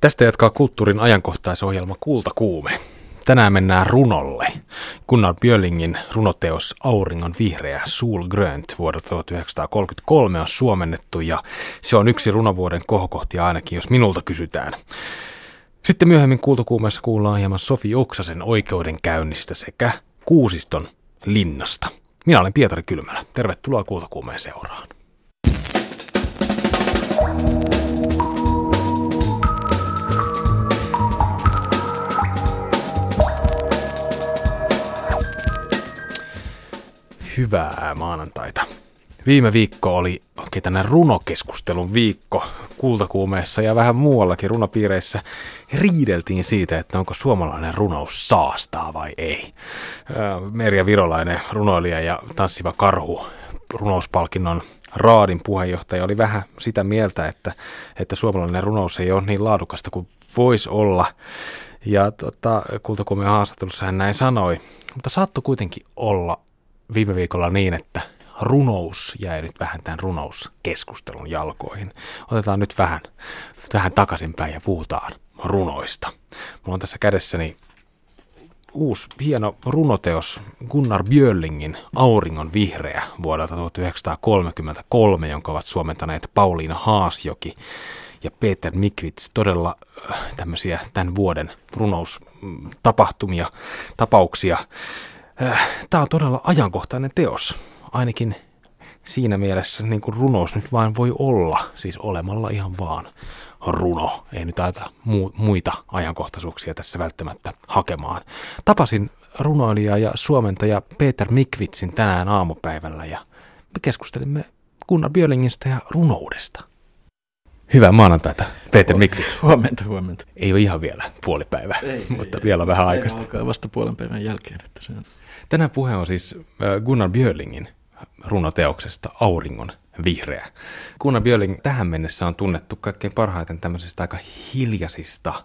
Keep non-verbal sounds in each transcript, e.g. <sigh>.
Tästä jatkaa kulttuurin ajankohtaisohjelma Kultakuume. Tänään mennään runolle. Gunnar Björlingin runoteos Auringon vihreä Sul Grönt vuodelta 1933 on suomennettu ja se on yksi runovuoden kohokohtia ainakin, jos minulta kysytään. Sitten myöhemmin kultakuumeessa kuullaan hieman Sofi Oksasen oikeudenkäynnistä sekä Kuusiston linnasta. Minä olen Pietari Kylmälä. Tervetuloa kultakuumeen seuraan. Hyvää maanantaita. Viime viikko oli oikein tänne runokeskustelun viikko kultakuumeessa ja vähän muuallakin runopiireissä riideltiin siitä, että onko suomalainen runous saastaa vai ei. Merja Virolainen, runoilija ja tanssiva karhu runouspalkinnon Raadin puheenjohtaja oli vähän sitä mieltä, että, että suomalainen runous ei ole niin laadukasta kuin voisi olla. Ja tota, kultakuumeen haastattelussa hän näin sanoi, mutta saattoi kuitenkin olla viime viikolla niin, että runous jäi nyt vähän tämän runouskeskustelun jalkoihin. Otetaan nyt vähän, vähän takaisinpäin ja puhutaan runoista. Mulla on tässä kädessäni uusi hieno runoteos Gunnar Björlingin Auringon vihreä vuodelta 1933, jonka ovat suomentaneet Pauliina Haasjoki ja Peter Mikvits. Todella äh, tämmöisiä tämän vuoden runoustapahtumia, tapauksia. Äh, Tämä on todella ajankohtainen teos, ainakin siinä mielessä niin kuin runous nyt vain voi olla, siis olemalla ihan vaan runo. Ei nyt aita mu- muita ajankohtaisuuksia tässä välttämättä hakemaan. Tapasin runoilija ja suomentaja Peter Mikvitsin tänään aamupäivällä ja me keskustelimme Gunnar Björlingistä ja runoudesta. Hyvää maanantaita, Peter Mikvits. Huomenta, huomenta. Ei ole ihan vielä puolipäivä, ei, mutta ei, vielä ei, vähän aikaista. Alkaa vasta puolen päivän jälkeen. Että se on. Tänään puhe on siis Gunnar Björlingin runoteoksesta Auringon vihreä. Gunnar Björling tähän mennessä on tunnettu kaikkein parhaiten tämmöisistä aika hiljaisista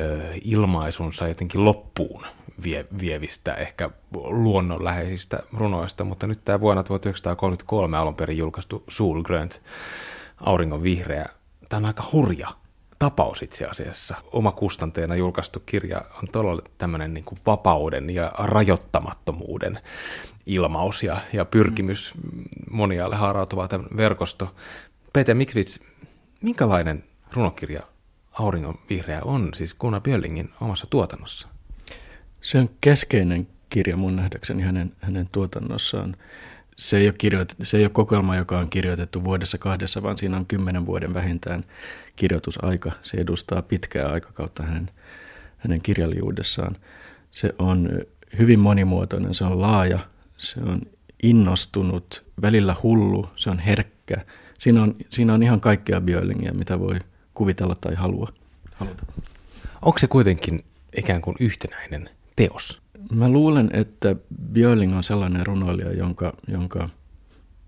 ö, ilmaisunsa jotenkin loppuun vie, vievistä, ehkä luonnonläheisistä runoista, mutta nyt tämä vuonna 1933 alun perin julkaistu Solgrönt, Auringon vihreä, tämä on aika hurja tapaus itse asiassa. Oma kustanteena julkaistu kirja on todella tämmöinen niin kuin vapauden ja rajoittamattomuuden ilmaus ja, ja pyrkimys monialle haarautuva tämän verkosto. Peter Mikvits, minkälainen runokirja Auringon vihreä on siis Gunnar Björlingin omassa tuotannossa? Se on keskeinen kirja mun nähdäkseni hänen, hänen tuotannossaan. Se ei, ole kirjoitettu, se ei ole kokoelma, joka on kirjoitettu vuodessa kahdessa, vaan siinä on kymmenen vuoden vähintään kirjoitusaika. Se edustaa pitkää aikakautta hänen, hänen kirjallisuudessaan. Se on hyvin monimuotoinen, se on laaja, se on innostunut, välillä hullu, se on herkkä. Siinä on, siinä on ihan kaikkea Björlingiä, mitä voi kuvitella tai halua. haluta. Onko se kuitenkin ikään kuin yhtenäinen teos? Mä luulen, että Björling on sellainen runoilija, jonka, jonka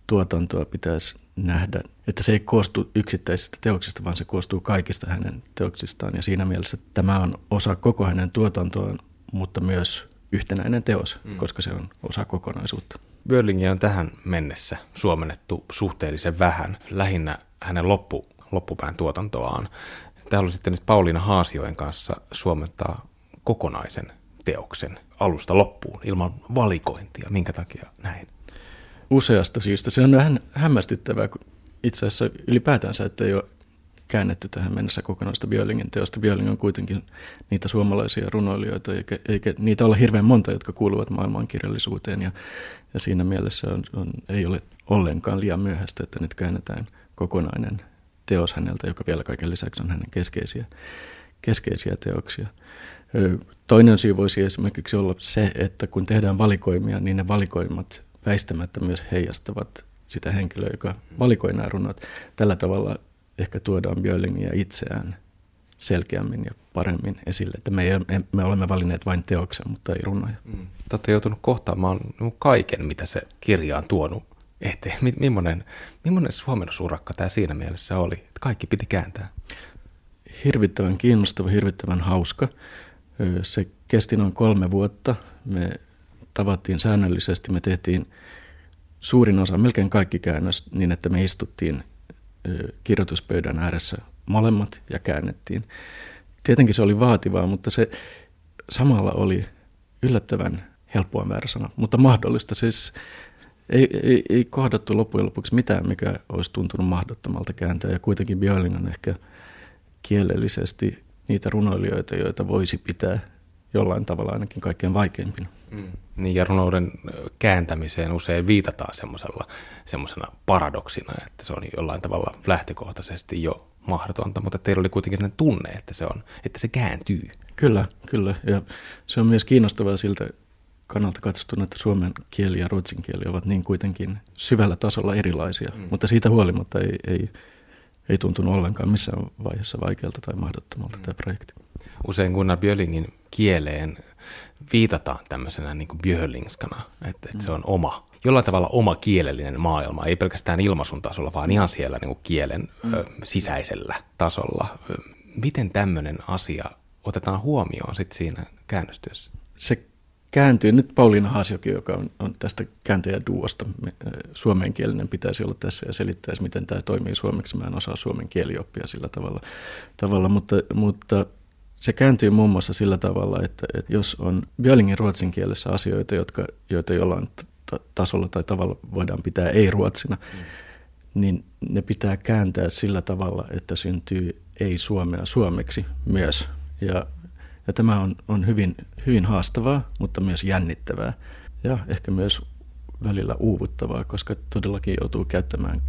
tuotantoa pitäisi nähdä, että se ei koostu yksittäisistä teoksista, vaan se koostuu kaikista hänen teoksistaan. Ja siinä mielessä tämä on osa koko hänen tuotantoaan, mutta myös yhtenäinen teos, mm. koska se on osa kokonaisuutta. Börlingia on tähän mennessä suomennettu suhteellisen vähän, lähinnä hänen loppu, loppupään tuotantoaan. Täällä on sitten nyt Pauliina Haasioen kanssa suomentaa kokonaisen teoksen alusta loppuun ilman valikointia. Minkä takia näin? Useasta syystä. Se on vähän hämmästyttävää itse asiassa ylipäätänsä, että ei ole käännetty tähän mennessä kokonaista Björlingin teosta. Björling on kuitenkin niitä suomalaisia runoilijoita, eikä, eikä niitä ole hirveän monta, jotka kuuluvat maailmankirjallisuuteen. Ja, ja siinä mielessä on, on, ei ole ollenkaan liian myöhäistä, että nyt käännetään kokonainen teos häneltä, joka vielä kaiken lisäksi on hänen keskeisiä, keskeisiä teoksia. Toinen syy voisi esimerkiksi olla se, että kun tehdään valikoimia, niin ne valikoimat väistämättä myös heijastavat sitä henkilöä, joka valikoi nämä runot. Tällä tavalla ehkä tuodaan Björlingia itseään selkeämmin ja paremmin esille. Että me, ei, me olemme valinneet vain teoksen, mutta ei runoja. Mm. Te olette joutunut kohtaamaan kaiken, mitä se kirja on tuonut eteen. Millainen, millainen suomennosurakka tämä siinä mielessä oli, että kaikki piti kääntää? Hirvittävän kiinnostava, hirvittävän hauska. Se kesti noin kolme vuotta. Me tavattiin säännöllisesti, me tehtiin suurin osa, melkein kaikki käännös niin, että me istuttiin kirjoituspöydän ääressä molemmat ja käännettiin. tietenkin se oli vaativaa, mutta se samalla oli yllättävän helppoa määrä sana, mutta mahdollista. Siis ei, ei, ei kohdattu loppujen lopuksi mitään, mikä olisi tuntunut mahdottomalta kääntää. Ja kuitenkin Björling on ehkä kielellisesti niitä runoilijoita, joita voisi pitää jollain tavalla ainakin kaikkein vaikeimpina. Mm. Niin, ja runouden kääntämiseen usein viitataan semmoisena paradoksina, että se on jollain tavalla lähtökohtaisesti jo mahdotonta, mutta teillä oli kuitenkin sellainen tunne, että se, on, että se kääntyy. Kyllä, kyllä. Ja se on myös kiinnostavaa siltä kannalta katsottuna, että suomen kieli ja ruotsin kieli ovat niin kuitenkin syvällä tasolla erilaisia, mm. mutta siitä huolimatta ei, ei, ei tuntunut ollenkaan missään vaiheessa vaikealta tai mahdottomalta mm. tämä projekti. Usein Gunnar Björlingin kieleen viitataan tämmöisenä niin kuin björlingskana, että, että mm. se on oma, jollain tavalla oma kielellinen maailma, ei pelkästään ilmaisun tasolla, vaan ihan siellä niin kuin kielen mm. ö, sisäisellä tasolla. Miten tämmöinen asia otetaan huomioon sit siinä käännöstyössä? Se kääntyy. Nyt Pauliina Haasjoki, joka on, on tästä duosta suomenkielinen, pitäisi olla tässä ja selittäisi, miten tämä toimii suomeksi. Mä en osaa suomen kielioppia sillä tavalla, tavalla mutta, mutta se kääntyy muun muassa sillä tavalla, että, että jos on Björlingin ruotsin kielessä asioita, jotka, joita jollain tasolla tai tavalla voidaan pitää ei-ruotsina, mm. niin ne pitää kääntää sillä tavalla, että syntyy ei-suomea suomeksi myös. Ja, ja tämä on, on hyvin, hyvin haastavaa, mutta myös jännittävää ja ehkä myös välillä uuvuttavaa, koska todellakin joutuu käyttämään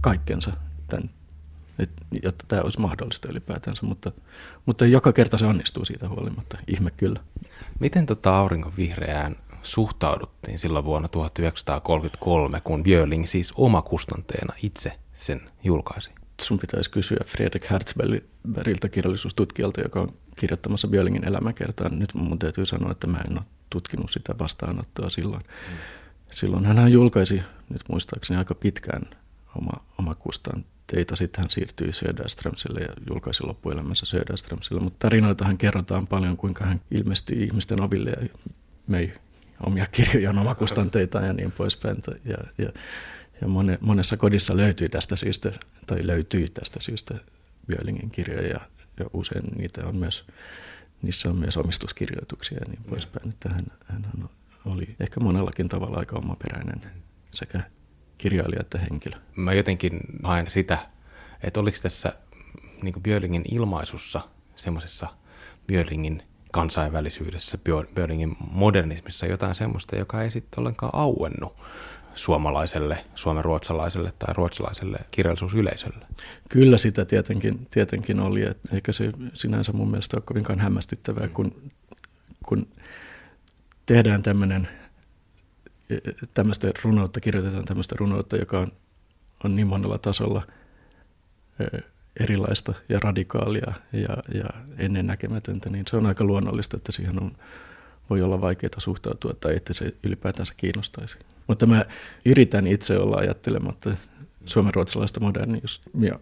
kaikkensa tämän et, jotta tämä olisi mahdollista ylipäätänsä, mutta, mutta joka kerta se onnistuu siitä huolimatta, ihme kyllä. Miten tota auringon vihreään suhtauduttiin silloin vuonna 1933, kun Björling siis omakustanteena itse sen julkaisi? Sun pitäisi kysyä Fredrik Herzbergiltä kirjallisuustutkijalta, joka on kirjoittamassa Björlingin elämäkertaa. Nyt mun täytyy sanoa, että mä en ole tutkinut sitä vastaanottoa silloin. Mm. Silloin hän julkaisi, nyt muistaakseni aika pitkään oma, oma teitä. Sitten hän siirtyi Söderströmsille ja julkaisi loppuelämänsä Söderströmsille. Mutta tarinoitahan kerrotaan paljon, kuinka hän ilmestyi ihmisten oville ja möi omia kirjojaan omakustanteita ja niin poispäin. Ja, ja, ja mone, monessa kodissa löytyy tästä syystä, tai löytyy tästä syystä Björlingin kirjoja ja, ja usein niitä on myös, niissä on myös omistuskirjoituksia ja niin poispäin. Että hän, hän oli ehkä monellakin tavalla aika omaperäinen sekä kirjailija että henkilö. Mä jotenkin haen sitä, että oliko tässä niin Björlingin ilmaisussa, semmoisessa Björlingin kansainvälisyydessä, Björlingin modernismissa jotain semmoista, joka ei sitten ollenkaan auennut suomalaiselle, suomen-ruotsalaiselle tai ruotsalaiselle kirjallisuusyleisölle. Kyllä sitä tietenkin, tietenkin oli, että eikä se sinänsä mun mielestä ole kovinkaan hämmästyttävää, kun, kun tehdään tämmöinen tämmöistä runoutta, kirjoitetaan tämmöistä runoutta, joka on, on niin monella tasolla erilaista ja radikaalia ja, ja ennennäkemätöntä, niin se on aika luonnollista, että siihen on, voi olla vaikeaa suhtautua tai että se ylipäätänsä kiinnostaisi. Mutta mä yritän itse olla ajattelematta suomenruotsalaista modernismia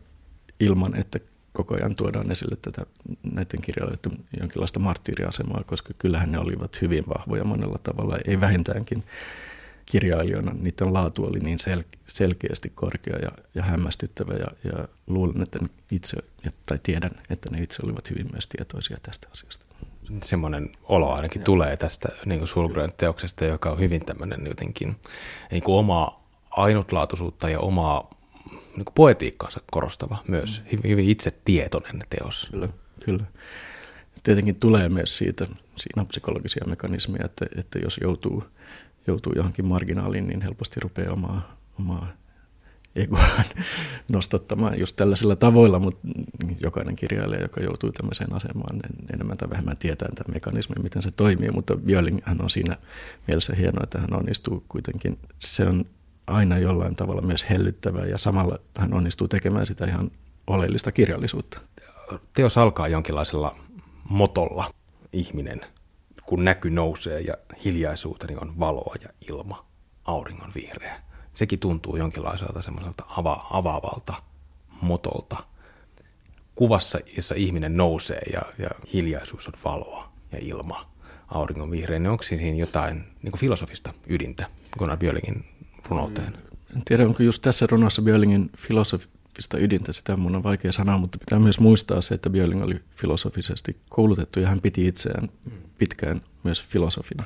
ilman, että koko ajan tuodaan esille tätä näiden kirjailijoiden jonkinlaista marttyyriasemaa, koska kyllähän ne olivat hyvin vahvoja monella tavalla, ei vähintäänkin kirjailijoina niiden laatu oli niin sel- selkeästi korkea ja, ja hämmästyttävä ja, ja luulen, että itse, tai tiedän, että ne itse olivat hyvin myös tietoisia tästä asiasta. Semmoinen olo ainakin ja. tulee tästä niin Sulgren teoksesta, joka on hyvin tämmöinen jotenkin niin kuin omaa ainutlaatuisuutta ja omaa niin kuin poetiikkaansa korostava myös, mm. hyvin, hyvin itse tietoinen teos. Kyllä, kyllä. Tietenkin tulee myös siitä, siinä psykologisia mekanismeja, että, että jos joutuu joutuu johonkin marginaaliin, niin helposti rupeaa omaa, omaa egoaan <laughs> nostattamaan just tällaisilla tavoilla, mutta jokainen kirjailija, joka joutuu tämmöiseen asemaan, niin enemmän tai vähemmän tietää tämän mekanismin, miten se toimii, mutta Björling hän on siinä mielessä hienoa, että hän onnistuu kuitenkin, se on aina jollain tavalla myös hellyttävää ja samalla hän onnistuu tekemään sitä ihan oleellista kirjallisuutta. Teos alkaa jonkinlaisella motolla, ihminen – kun näky nousee ja hiljaisuuteni on valoa ja ilma, auringon vihreä. Sekin tuntuu jonkinlaiselta semmoiselta ava- avaavalta motolta. Kuvassa, jossa ihminen nousee ja, ja hiljaisuus on valoa ja ilma, auringon vihreä, niin onko siinä jotain niin filosofista ydintä Gunnar Björlingin runouteen? En tiedä, onko just tässä runossa Björlingin filosofi, filosofista ydintä, sitä mun on vaikea sanoa, mutta pitää myös muistaa se, että Björling oli filosofisesti koulutettu ja hän piti itseään pitkään myös filosofina,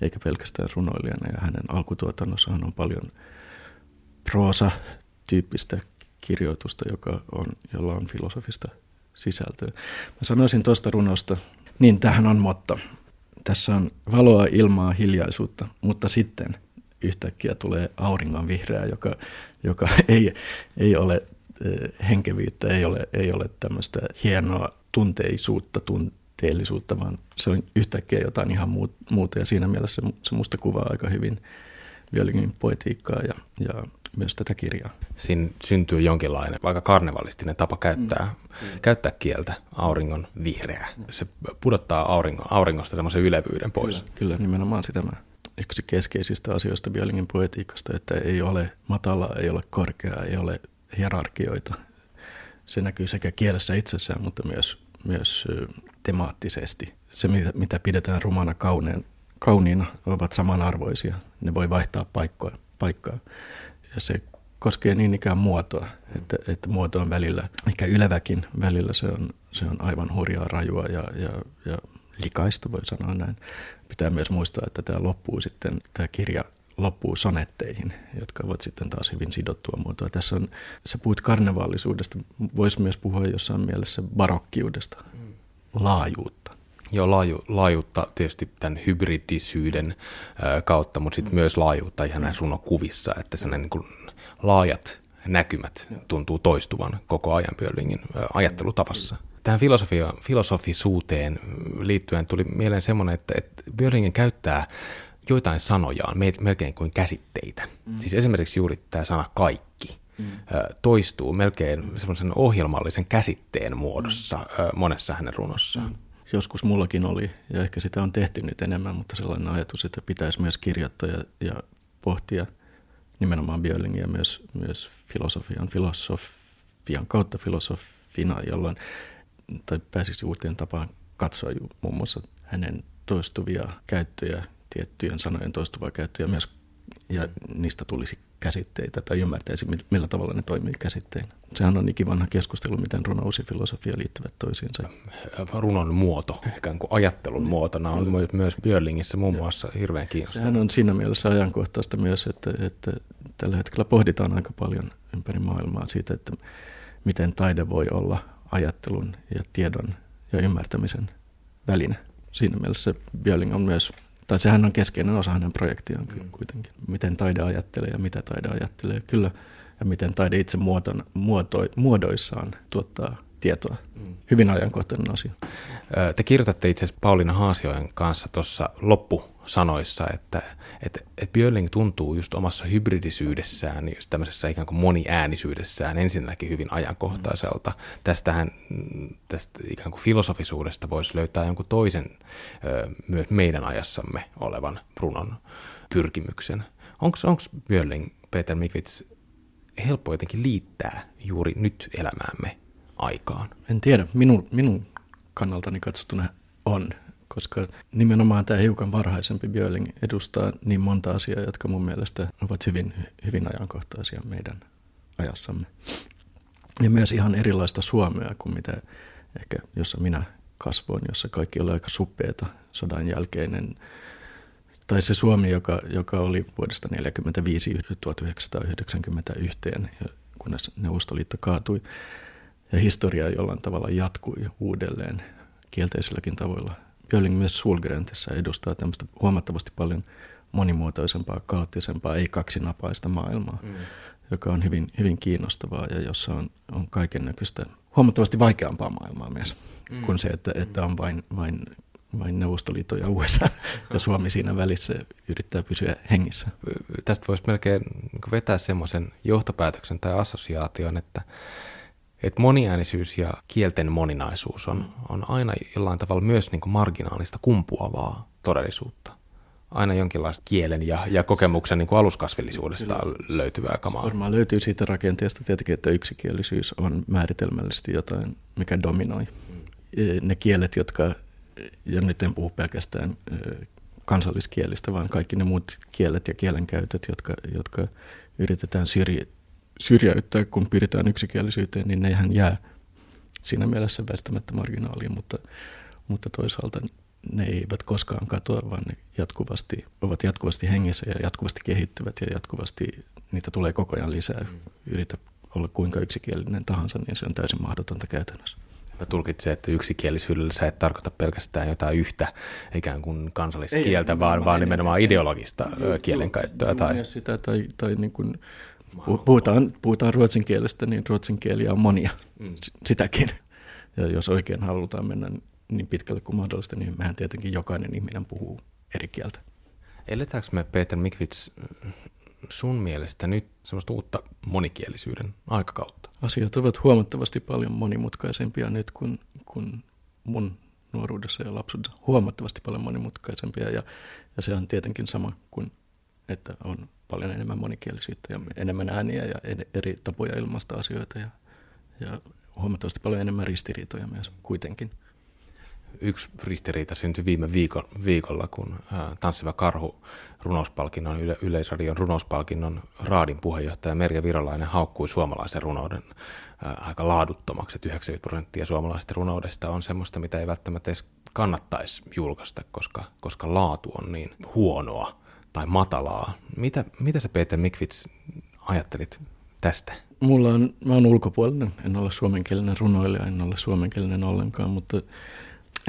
eikä pelkästään runoilijana. Ja hänen alkutuotannossahan on paljon proosa-tyyppistä kirjoitusta, joka on, jolla on filosofista sisältöä. Mä sanoisin tuosta runosta, niin tähän on motto. Tässä on valoa, ilmaa, hiljaisuutta, mutta sitten yhtäkkiä tulee auringon vihreä, joka, joka <laughs> ei, ei ole henkevyyttä, ei ole, ei ole tämmöistä hienoa tunteisuutta, tunteellisuutta, vaan se on yhtäkkiä jotain ihan muuta. Ja siinä mielessä se musta kuvaa aika hyvin Björlingin poetiikkaa ja, ja myös tätä kirjaa. Siinä syntyy jonkinlainen aika karnevalistinen tapa käyttää, mm. mm. käyttää kieltä, auringon vihreää. Se pudottaa auringon, auringosta semmoisen ylevyyden pois. Kyllä, kyllä nimenomaan sitä mä yksi keskeisistä asioista Björlingin poetiikasta, että ei ole matala, ei ole korkea, ei ole hierarkioita. Se näkyy sekä kielessä itsessään, mutta myös, myös temaattisesti. Se, mitä pidetään rumana kauneen, kauniina, ovat samanarvoisia. Ne voi vaihtaa paikkoa, paikkaa. Ja se koskee niin ikään muotoa, että, että muoto on välillä, ehkä yleväkin välillä se on, se on aivan hurjaa rajua ja, ja, ja likaista, voi sanoa näin. Pitää myös muistaa, että tämä loppuu sitten, tämä kirja loppuu sonetteihin, jotka ovat sitten taas hyvin sidottua muotoa. Tässä on, sä puhut karnevaallisuudesta, voisi myös puhua jossain mielessä barokkiudesta, mm. laajuutta. Joo, laaju, laajuutta tietysti tämän hybridisyyden kautta, mutta sitten mm. myös laajuutta ihan näissä runokuvissa, että sellainen niin kuin laajat näkymät tuntuu toistuvan koko ajan Björlingin ajattelutavassa. Mm tähän filosofia, filosofisuuteen liittyen tuli mieleen semmoinen, että, että Björlingen käyttää joitain sanojaan melkein kuin käsitteitä. Mm. Siis esimerkiksi juuri tämä sana kaikki mm. toistuu melkein mm. semmoisen ohjelmallisen käsitteen muodossa mm. monessa hänen runossaan. Mm. Joskus mullakin oli, ja ehkä sitä on tehty nyt enemmän, mutta sellainen ajatus, että pitäisi myös kirjoittaa ja, ja pohtia nimenomaan Björlingiä myös, myös filosofian, filosofian kautta filosofina, jolloin tai pääsisi uuteen tapaan katsoa muun muassa hänen toistuvia käyttöjä, tiettyjen sanojen toistuvaa käyttöjä myös, ja niistä tulisi käsitteitä tai ymmärtäisi, millä tavalla ne toimii käsitteinä. Sehän on ikivanha keskustelu, miten runous ja filosofia liittyvät toisiinsa. Runon muoto, ikään kuin ajattelun muotona, on Kyllä. myös Björlingissä muun muassa hirveän kiinnostava. Sehän on siinä mielessä ajankohtaista myös, että, että tällä hetkellä pohditaan aika paljon ympäri maailmaa siitä, että miten taide voi olla ajattelun ja tiedon ja ymmärtämisen väline. Siinä mielessä Björling on myös, tai sehän on keskeinen osa hänen projektiaan mm. kuitenkin. Miten taide ajattelee ja mitä taide ajattelee. Kyllä, ja miten taide itse muoton, muoto, muodoissaan tuottaa tietoa. Mm. Hyvin ajankohtainen asia. Te kirjoitatte itse asiassa Pauliina Haasioen kanssa tuossa loppusanoissa, että, että, että Björling tuntuu just omassa hybridisyydessään, just tämmöisessä ikään kuin moniäänisyydessään ensinnäkin hyvin ajankohtaiselta. Mm. Tästähän tästä ikään kuin filosofisuudesta voisi löytää jonkun toisen myös meidän ajassamme olevan Brunon pyrkimyksen. Onko Björling, Peter Mikvits, helppo jotenkin liittää juuri nyt elämäämme aikaan? En tiedä. Minun, minun kannaltani katsottuna on, koska nimenomaan tämä hiukan varhaisempi Björling edustaa niin monta asiaa, jotka mun mielestä ovat hyvin, hyvin ajankohtaisia meidän ajassamme. Ja myös ihan erilaista Suomea kuin mitä ehkä, jossa minä kasvoin, jossa kaikki oli aika suppeeta sodan jälkeinen. Tai se Suomi, joka, joka oli vuodesta 1945 1991, kunnes Neuvostoliitto kaatui ja historia jollain tavalla jatkui uudelleen kielteisilläkin tavoilla. Björling myös Sulgrentissä edustaa tämmöistä huomattavasti paljon monimuotoisempaa, kaoottisempaa, ei kaksinapaista maailmaa, mm. joka on hyvin, hyvin kiinnostavaa ja jossa on, on kaiken näköistä huomattavasti vaikeampaa maailmaa myös mm. kuin se, että, että on vain, vain, vain Neuvostoliitto ja USA <laughs> ja Suomi siinä välissä yrittää pysyä hengissä. Tästä voisi melkein vetää semmoisen johtopäätöksen tai assosiaation, että että moniäänisyys ja kielten moninaisuus on, on aina jollain tavalla myös niin kuin marginaalista kumpuavaa todellisuutta. Aina jonkinlaista kielen ja, ja kokemuksen niin kuin aluskasvillisuudesta Kyllä. löytyvää kamaa. Varmaan löytyy siitä rakenteesta tietenkin, että yksikielisyys on määritelmällisesti jotain, mikä dominoi. Mm. Ne kielet, jotka, ja nyt en puhu pelkästään kansalliskielistä, vaan kaikki ne muut kielet ja kielenkäytöt, jotka, jotka yritetään syrjiä syrjäyttää, kun pyritään yksikielisyyteen, niin nehän jää siinä mielessä väistämättä marginaaliin, mutta, mutta toisaalta ne eivät koskaan katoa, vaan ne jatkuvasti, ovat jatkuvasti hengessä ja jatkuvasti kehittyvät ja jatkuvasti niitä tulee koko ajan lisää. Mm. Yritä olla kuinka yksikielinen tahansa, niin se on täysin mahdotonta käytännössä. Mä tulkitsen, että yksikielisyydellä sä et tarkoita pelkästään jotain yhtä ikään kuin kansalliskieltä, ei, vaan, vaan nimenomaan ideologista joo, kielenkäyttöä. Tai... sitä, tai, tai niin kuin, puhutaan, puhutaan ruotsin kielestä, niin ruotsin kieliä on monia, mm. sitäkin. Ja jos oikein halutaan mennä niin pitkälle kuin mahdollista, niin mehän tietenkin jokainen ihminen puhuu eri kieltä. Eletäänkö me, Peter Mikvits, sun mielestä nyt semmoista uutta monikielisyyden aikakautta? Asiat ovat huomattavasti paljon monimutkaisempia nyt kuin, kuin mun nuoruudessa ja lapsuudessa. Huomattavasti paljon monimutkaisempia ja, ja se on tietenkin sama kuin, että on paljon enemmän monikielisyyttä ja enemmän ääniä ja eri tapoja ilmaista asioita ja, ja huomattavasti paljon enemmän ristiriitoja myös kuitenkin. Yksi ristiriita syntyi viime viikon, viikolla, kun Tanssiva karhu runouspalkinnon, yle, Yleisradion runouspalkinnon Raadin puheenjohtaja Merja Virolainen haukkui suomalaisen runouden aika laaduttomaksi, että 90 prosenttia suomalaisesta runoudesta on semmoista, mitä ei välttämättä edes kannattaisi julkaista, koska, koska laatu on niin huonoa tai matalaa. Mitä, mitä sä Peter Mikvits ajattelit tästä? Mulla on, mä oon ulkopuolinen, en ole suomenkielinen runoilija, en ole suomenkielinen ollenkaan, mutta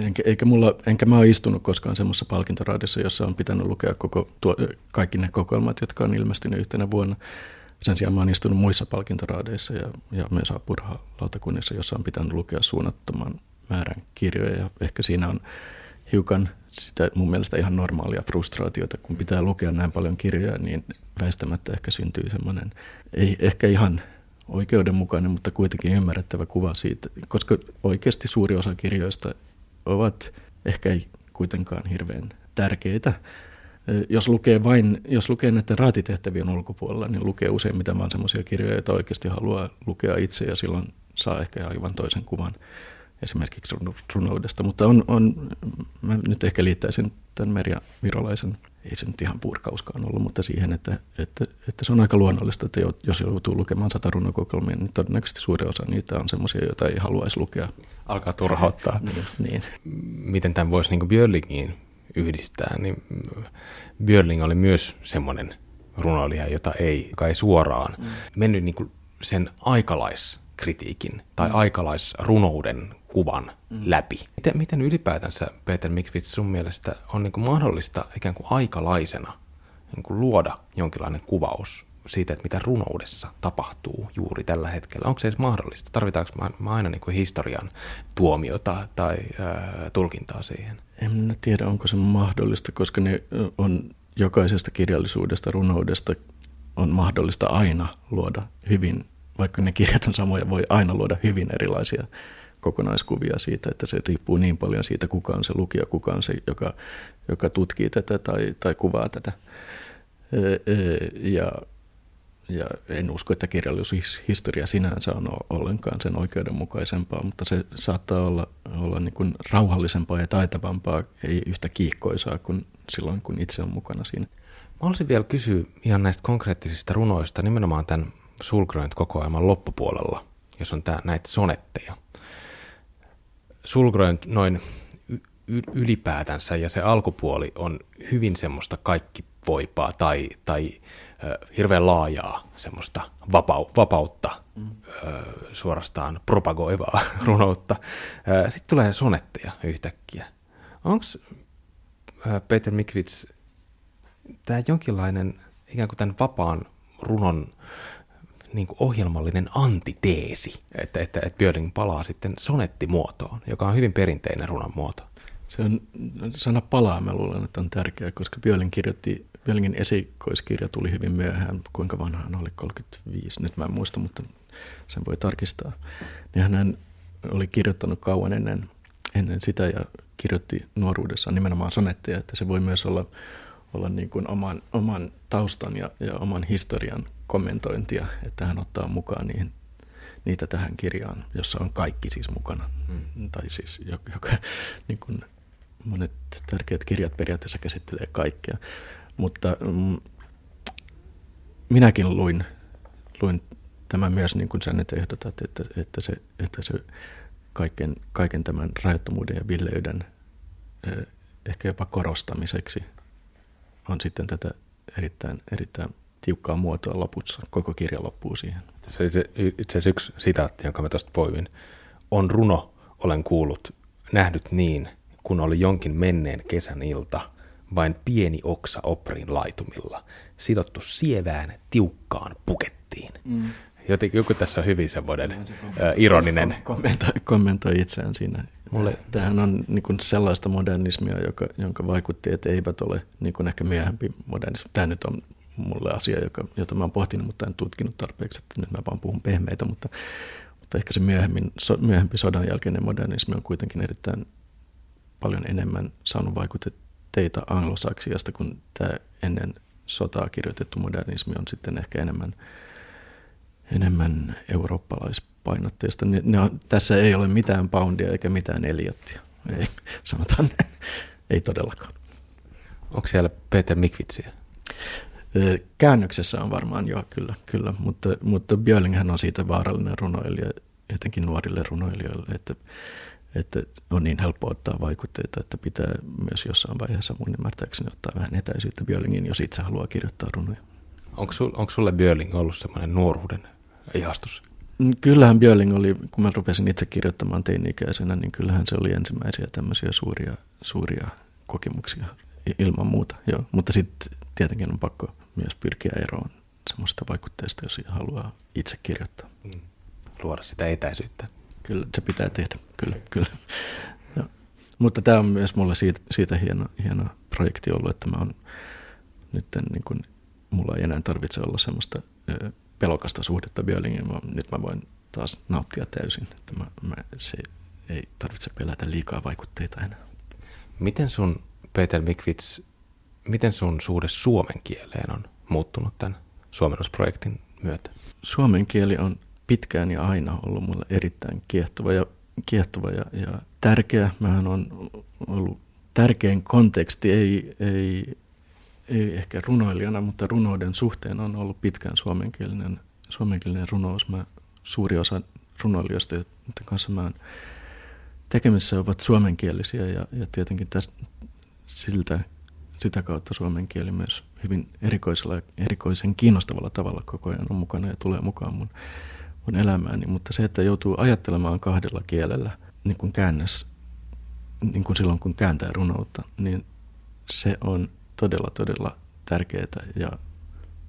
Enkä, eikä mulla, enkä mä ole istunut koskaan semmoisessa palkintoraadissa, jossa on pitänyt lukea koko tuo, kaikki ne kokoelmat, jotka on ilmestynyt yhtenä vuonna. Sen sijaan mä oon istunut muissa palkintoraadeissa ja, ja myös apuraha-lautakunnissa, jossa on pitänyt lukea suunnattoman määrän kirjoja. Ja ehkä siinä on hiukan sitä mun mielestä ihan normaalia frustraatiota, kun pitää lukea näin paljon kirjoja, niin väistämättä ehkä syntyy semmoinen, ei ehkä ihan oikeudenmukainen, mutta kuitenkin ymmärrettävä kuva siitä, koska oikeasti suuri osa kirjoista ovat ehkä ei kuitenkaan hirveän tärkeitä. Jos lukee vain, jos lukee näiden raatitehtävien ulkopuolella, niin lukee useimmiten vain sellaisia kirjoja, joita oikeasti haluaa lukea itse ja silloin saa ehkä aivan toisen kuvan esimerkiksi runoudesta. Mutta on, on, mä nyt ehkä liittäisin tämän Merja Virolaisen, ei se nyt ihan purkauskaan ollut, mutta siihen, että, että, että se on aika luonnollista, että jos joutuu lukemaan sata runokokoelmia, niin todennäköisesti suuri osa niitä on sellaisia, joita ei haluaisi lukea. Alkaa turhauttaa. niin, niin. Miten tämän voisi niin Björlingiin yhdistää, niin Björling oli myös semmoinen runoilija, jota ei, joka ei suoraan mm. mennyt niin kuin sen aikalaiskritiikin tai mm. aikalaisrunouden kuvan mm. läpi. Miten, miten ylipäätänsä, Peter Mikvits, sun mielestä on niin kuin mahdollista ikään kuin aikalaisena niin kuin luoda jonkinlainen kuvaus siitä, että mitä runoudessa tapahtuu juuri tällä hetkellä. Onko se edes mahdollista? Tarvitaanko mä aina niin kuin historian tuomiota tai ää, tulkintaa siihen? En tiedä, onko se mahdollista, koska ne on jokaisesta kirjallisuudesta, runoudesta on mahdollista aina luoda hyvin, vaikka ne kirjat on samoja, voi aina luoda hyvin erilaisia kokonaiskuvia siitä, että se riippuu niin paljon siitä, kuka on se lukija, kuka on se, joka, joka tutkii tätä tai, tai kuvaa tätä. Ja, ja en usko, että kirjallisuushistoria sinänsä on ollenkaan sen oikeudenmukaisempaa, mutta se saattaa olla, olla niin kuin rauhallisempaa ja taitavampaa, ei yhtä kiihkoisaa kuin silloin, kun itse on mukana siinä. Mä haluaisin vielä kysyä ihan näistä konkreettisista runoista, nimenomaan tämän Sulgrönt-kokoelman loppupuolella, jos on tää, näitä sonetteja. Sulgrönt noin ylipäätänsä ja se alkupuoli on hyvin semmoista kaikki voipaa tai, tai ö, hirveän laajaa semmoista vapau, vapautta, mm. ö, suorastaan propagoivaa <laughs> runoutta. Sitten tulee sonetteja yhtäkkiä. Onko Peter Mikvits tämä jonkinlainen ikään kuin tämän vapaan runon niin kuin ohjelmallinen antiteesi, että, että, että Björling palaa sitten sonettimuotoon, joka on hyvin perinteinen runon muoto. Se on, sana palaa, mä luulen, että on tärkeää, koska Björling kirjoitti, Björlingin esikoiskirja tuli hyvin myöhään, kuinka vanha hän oli, 35, nyt mä en muista, mutta sen voi tarkistaa. Niin hän oli kirjoittanut kauan ennen, ennen sitä ja kirjoitti nuoruudessaan nimenomaan sonetteja, että se voi myös olla, olla niin kuin oman, oman taustan ja, ja oman historian kommentointia, että hän ottaa mukaan niihin, niitä tähän kirjaan, jossa on kaikki siis mukana. Hmm. Tai siis joka, <laughs> niin kuin monet tärkeät kirjat periaatteessa käsittelee kaikkea. Mutta mm, minäkin luin, luin tämä myös, niin kuin sä nyt ehdotat, että, että, se, että se kaiken, kaiken tämän rajattomuuden ja villeyden ehkä jopa korostamiseksi on sitten tätä erittäin, erittäin tiukkaa muotoa lopussa. Koko kirja loppuu siihen. Se oli itse asiassa yksi sitaatti, jonka mä tuosta poivin. On runo, olen kuullut, nähnyt niin, kun oli jonkin menneen kesän ilta, vain pieni oksa oprin laitumilla, sidottu sievään, tiukkaan pukettiin. Mm. Jotenkin joku tässä on hyvin semmoinen äh, ironinen. Kommentoi, kommentoi itseään siinä. Mulle... Tämähän on niin kuin sellaista modernismia, joka, jonka vaikutti, että eivät ole niin kuin ehkä myöhempi modernismi. Tämä nyt on mulle asia, joka, jota mä oon pohtinut, mutta en tutkinut tarpeeksi, että nyt mä vaan puhun pehmeitä, mutta, mutta ehkä se myöhemmin, so, myöhempi sodan jälkeinen modernismi on kuitenkin erittäin paljon enemmän saanut vaikutteita anglosaksiasta, kun tämä ennen sotaa kirjoitettu modernismi on sitten ehkä enemmän, enemmän eurooppalaispainotteista. Ne, ne on, tässä ei ole mitään poundia eikä mitään Eliottia. Ei, sanotaan ei todellakaan. Onko siellä Peter Mikvitsiä? Käännöksessä on varmaan jo, kyllä, kyllä mutta, mutta Björlinghän on siitä vaarallinen runoilija, etenkin nuorille runoilijoille, että, että on niin helppo ottaa vaikutteita, että pitää myös jossain vaiheessa mun ymmärtääkseni ottaa vähän etäisyyttä Björlingin, jos itse haluaa kirjoittaa runoja. Onko, sul, onko sulle Björling ollut semmoinen nuoruuden ihastus? Mm, kyllähän Björling oli, kun mä rupesin itse kirjoittamaan teini-ikäisenä, niin kyllähän se oli ensimmäisiä tämmöisiä suuria, suuria kokemuksia ilman muuta. Joo. Mutta sitten tietenkin on pakko myös pyrkiä eroon semmoista vaikutteista, jos haluaa itse kirjoittaa. Mm. Luoda sitä etäisyyttä. Kyllä, se pitää tehdä, kyllä, kyllä. Ja, mutta tämä on myös mulle siitä, siitä hieno, hieno projekti ollut, että mä oon nyt niin kun, mulla ei enää tarvitse olla semmoista pelokasta suhdetta Björlingin, vaan nyt mä voin taas nauttia täysin, että mä, mä, se ei tarvitse pelätä liikaa vaikutteita enää. Miten sun, Peter Mikvits, miten sun suhde suomen kieleen on muuttunut tämän suomennusprojektin myötä? Suomen kieli on pitkään ja aina ollut mulle erittäin kiehtova ja, kiehtova ja, ja tärkeä. Mähän on ollut tärkein konteksti, ei, ei, ei ehkä runoilijana, mutta runouden suhteen on ollut pitkään suomenkielinen, suomenkielinen runous. Mä, suuri osa runoilijoista, joiden kanssa mä tekemissä ovat suomenkielisiä ja, ja tietenkin tästä, siltä sitä kautta suomen kieli myös hyvin erikoisella, erikoisen kiinnostavalla tavalla koko ajan on mukana ja tulee mukaan mun, mun elämääni. Mutta se, että joutuu ajattelemaan kahdella kielellä, niin kuin käännös, niin kuin silloin kun kääntää runoutta, niin se on todella, todella tärkeää ja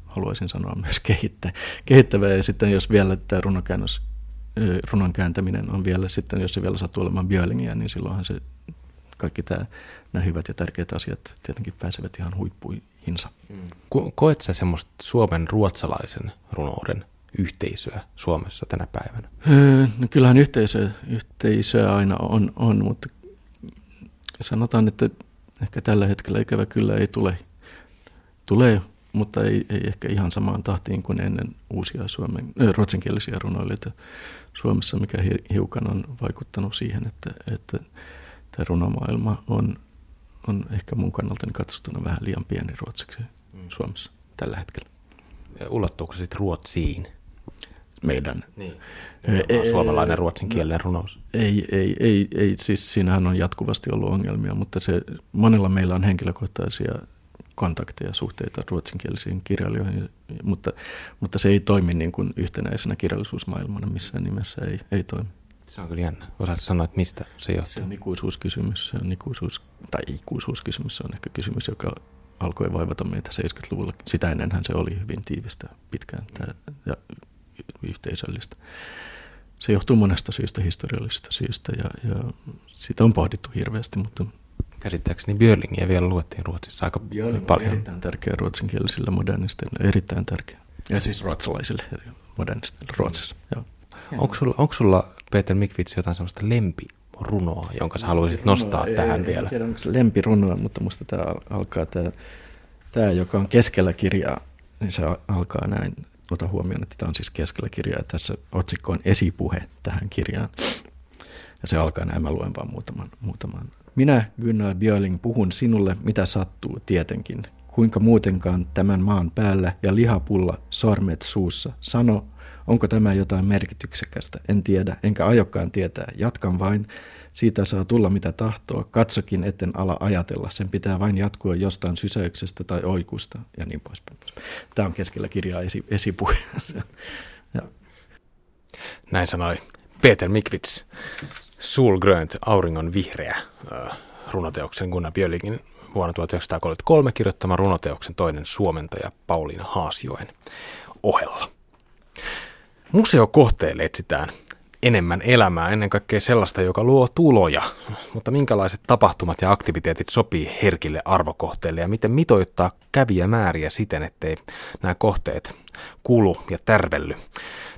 haluaisin sanoa myös kehittä, kehittävää. Ja sitten jos vielä tämä runokäännös, runon kääntäminen on vielä sitten, jos se vielä sattuu olemaan Björlingiä, niin silloinhan se kaikki tämä, nämä hyvät ja tärkeät asiat tietenkin pääsevät ihan huippuihinsa. Mm. Koet sä semmoista Suomen ruotsalaisen runouden yhteisöä Suomessa tänä päivänä? Öö, no kyllähän yhteisö, yhteisöä aina on, on, mutta sanotaan, että ehkä tällä hetkellä ikävä kyllä ei tule. Tulee, mutta ei, ei ehkä ihan samaan tahtiin kuin ennen uusia suomen, äh, ruotsinkielisiä runoilijoita Suomessa, mikä hiukan on vaikuttanut siihen, että, että tämä runomaailma on, on ehkä mun kannaltani katsottuna vähän liian pieni ruotsiksi mm. Suomessa tällä hetkellä. Ja ulottuuko se sitten Ruotsiin? Meidän. Niin. E- suomalainen ruotsinkielinen runous. Ei, ei, ei, ei, siis siinähän on jatkuvasti ollut ongelmia, mutta se, monella meillä on henkilökohtaisia kontakteja, suhteita ruotsinkielisiin kirjailijoihin, mutta, mutta se ei toimi niin kuin yhtenäisenä kirjallisuusmaailmana missään nimessä, ei, ei toimi. Se on kyllä jännä. Osaatko sanoa, että mistä se johtuu? Se on ikuisuuskysymys. Se on ikuisuus, tai ikuisuuskysymys se on ehkä kysymys, joka alkoi vaivata meitä 70-luvulla. Sitä ennenhän se oli hyvin tiivistä pitkään tämä, ja yhteisöllistä. Se johtuu monesta syystä, historiallisista syistä, ja, ja sitä on pohdittu hirveästi, mutta Käsittääkseni Björlingiä vielä luettiin Ruotsissa aika Björling paljon. erittäin tärkeä ruotsinkielisille modernisteille, erittäin tärkeä. Ja siis ruotsalaisille modernisteille Ruotsissa, joo. Onko sulla, onko sulla Peter Mikvits jotain sellaista lempirunoa, jonka sä haluaisit nostaa ei, tähän ei, vielä? En tiedä, onko se lempirunoa, mutta musta tämä alkaa, tämä, tämä, joka on keskellä kirjaa, niin se alkaa näin. Ota huomioon, että tämä on siis keskellä kirjaa. Tässä otsikko on esipuhe tähän kirjaan. Ja se alkaa näin, mä luen vaan muutaman, muutaman. Minä, Gunnar Björling, puhun sinulle, mitä sattuu tietenkin. Kuinka muutenkaan tämän maan päällä ja lihapulla sormet suussa. Sano, Onko tämä jotain merkityksekästä? En tiedä, enkä aiokkaan tietää. Jatkan vain. Siitä saa tulla mitä tahtoo. Katsokin, etten ala ajatella. Sen pitää vain jatkua jostain sysäyksestä tai oikusta ja niin poispäin. Tämä on keskellä kirjaa esi- esipuhe. <laughs> Näin sanoi Peter Mikvits. Solgrönt, auringon vihreä runoteoksen Gunnar Björlingin vuonna 1933 kirjoittaman runoteoksen toinen suomentaja Pauliina Haasjoen ohella. Museokohteelle etsitään enemmän elämää, ennen kaikkea sellaista, joka luo tuloja. Mutta minkälaiset tapahtumat ja aktiviteetit sopii herkille arvokohteille ja miten mitoittaa kävijämääriä siten, ettei nämä kohteet kulu ja tärvelly.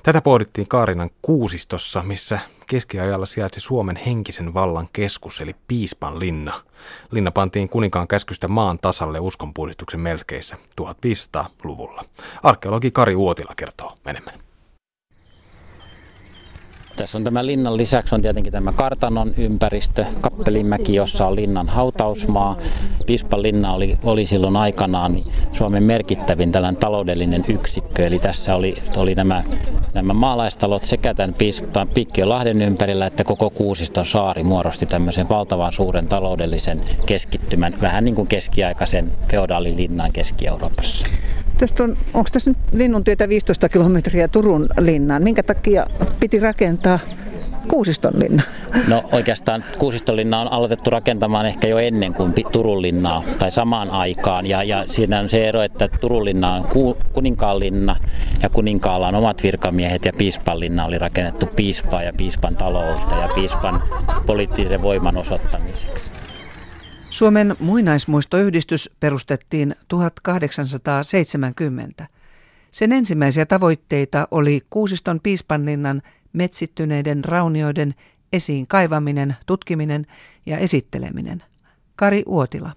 Tätä pohdittiin Kaarinan kuusistossa, missä keskiajalla sijaitsi Suomen henkisen vallan keskus, eli Piispan linna. Linna pantiin kuninkaan käskystä maan tasalle uskonpuhdistuksen melkeissä 1500-luvulla. Arkeologi Kari Uotila kertoo enemmän. Tässä on tämä linnan lisäksi on tietenkin tämä kartanon ympäristö, Kappelinmäki, jossa on linnan hautausmaa. Pispan linna oli, oli silloin aikanaan Suomen merkittävin tällainen taloudellinen yksikkö. Eli tässä oli, oli nämä, nämä maalaistalot sekä tämän Pispan Pikkiölahden ympärillä että koko Kuusiston saari muodosti tämmöisen valtavan suuren taloudellisen keskittymän, vähän niin kuin keskiaikaisen feodaalilinnan Keski-Euroopassa. Tästä on, onko tässä nyt Linnuntietä 15 kilometriä Turun linnaan? Minkä takia piti rakentaa Kuusiston linna? No oikeastaan Kuusiston linna on aloitettu rakentamaan ehkä jo ennen kuin Turun linnaa tai samaan aikaan. Ja, ja siinä on se ero, että Turun linna on ku, kuninkaan linna ja kuninkaalla on omat virkamiehet ja piispan linna oli rakennettu piispaa ja piispan taloutta ja piispan poliittisen voiman osoittamiseksi. Suomen muinaismuistoyhdistys perustettiin 1870. Sen ensimmäisiä tavoitteita oli Kuusiston piispanlinnan metsittyneiden raunioiden esiin kaivaminen, tutkiminen ja esitteleminen. Kari Uotila.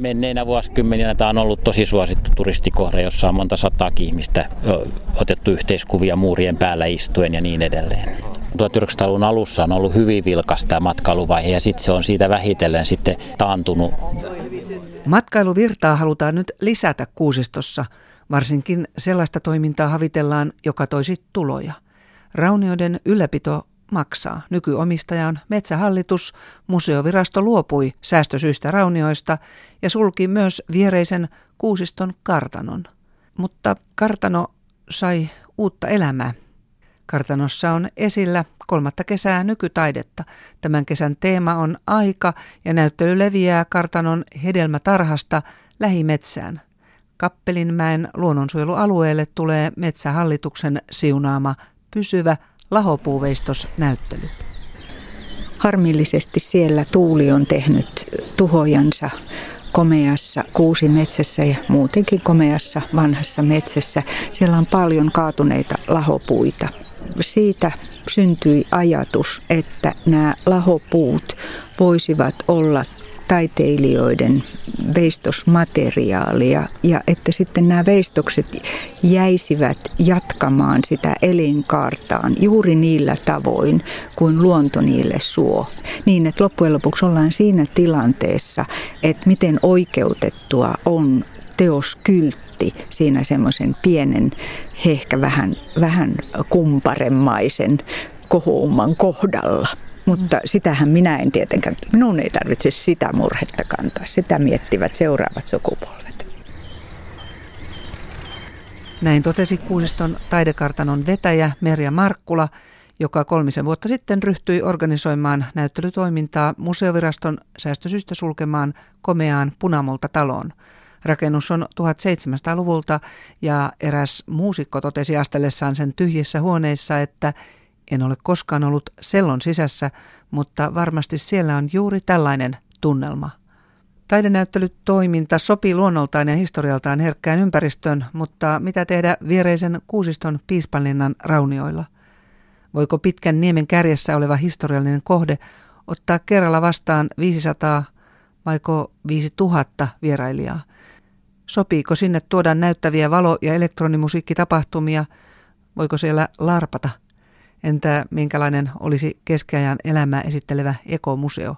Menneinä vuosikymmeninä tämä on ollut tosi suosittu turistikohde, jossa on monta sataa ihmistä otettu yhteiskuvia muurien päällä istuen ja niin edelleen. 1900-luvun alussa on ollut hyvin vilkas tämä matkailuvaihe ja sitten se on siitä vähitellen sitten taantunut. Matkailuvirtaa halutaan nyt lisätä Kuusistossa. Varsinkin sellaista toimintaa havitellaan, joka toisi tuloja. Raunioiden ylläpito maksaa. Nykyomistaja on Metsähallitus. Museovirasto luopui säästösyistä raunioista ja sulki myös viereisen Kuusiston kartanon. Mutta kartano sai uutta elämää. Kartanossa on esillä kolmatta kesää nykytaidetta. Tämän kesän teema on aika ja näyttely leviää kartanon hedelmätarhasta lähimetsään. Kappelinmäen luonnonsuojelualueelle tulee metsähallituksen siunaama pysyvä lahopuuveistosnäyttely. Harmillisesti siellä tuuli on tehnyt tuhojansa komeassa kuusimetsässä ja muutenkin komeassa vanhassa metsässä. Siellä on paljon kaatuneita lahopuita siitä syntyi ajatus, että nämä lahopuut voisivat olla taiteilijoiden veistosmateriaalia ja että sitten nämä veistokset jäisivät jatkamaan sitä elinkaartaan juuri niillä tavoin kuin luonto niille suo. Niin, että loppujen lopuksi ollaan siinä tilanteessa, että miten oikeutettua on teoskyltti siinä semmoisen pienen, ehkä vähän, vähän kumparemaisen kohoumman kohdalla. Mutta sitähän minä en tietenkään, minun ei tarvitse sitä murhetta kantaa. Sitä miettivät seuraavat sukupolvet. Näin totesi Kuusiston taidekartanon vetäjä Merja Markkula, joka kolmisen vuotta sitten ryhtyi organisoimaan näyttelytoimintaa museoviraston säästösystä sulkemaan komeaan punamulta taloon. Rakennus on 1700-luvulta ja eräs muusikko totesi astellessaan sen tyhjissä huoneissa, että en ole koskaan ollut sellon sisässä, mutta varmasti siellä on juuri tällainen tunnelma. Taidenäyttelytoiminta sopii luonnoltaan ja historialtaan herkkään ympäristöön, mutta mitä tehdä viereisen Kuusiston piispanlinnan raunioilla? Voiko pitkän niemen kärjessä oleva historiallinen kohde ottaa kerralla vastaan 500 vaiko 5000 vierailijaa? Sopiiko sinne tuoda näyttäviä valo- ja elektronimusiikkitapahtumia? Voiko siellä larpata? Entä minkälainen olisi keskiajan elämää esittelevä ekomuseo?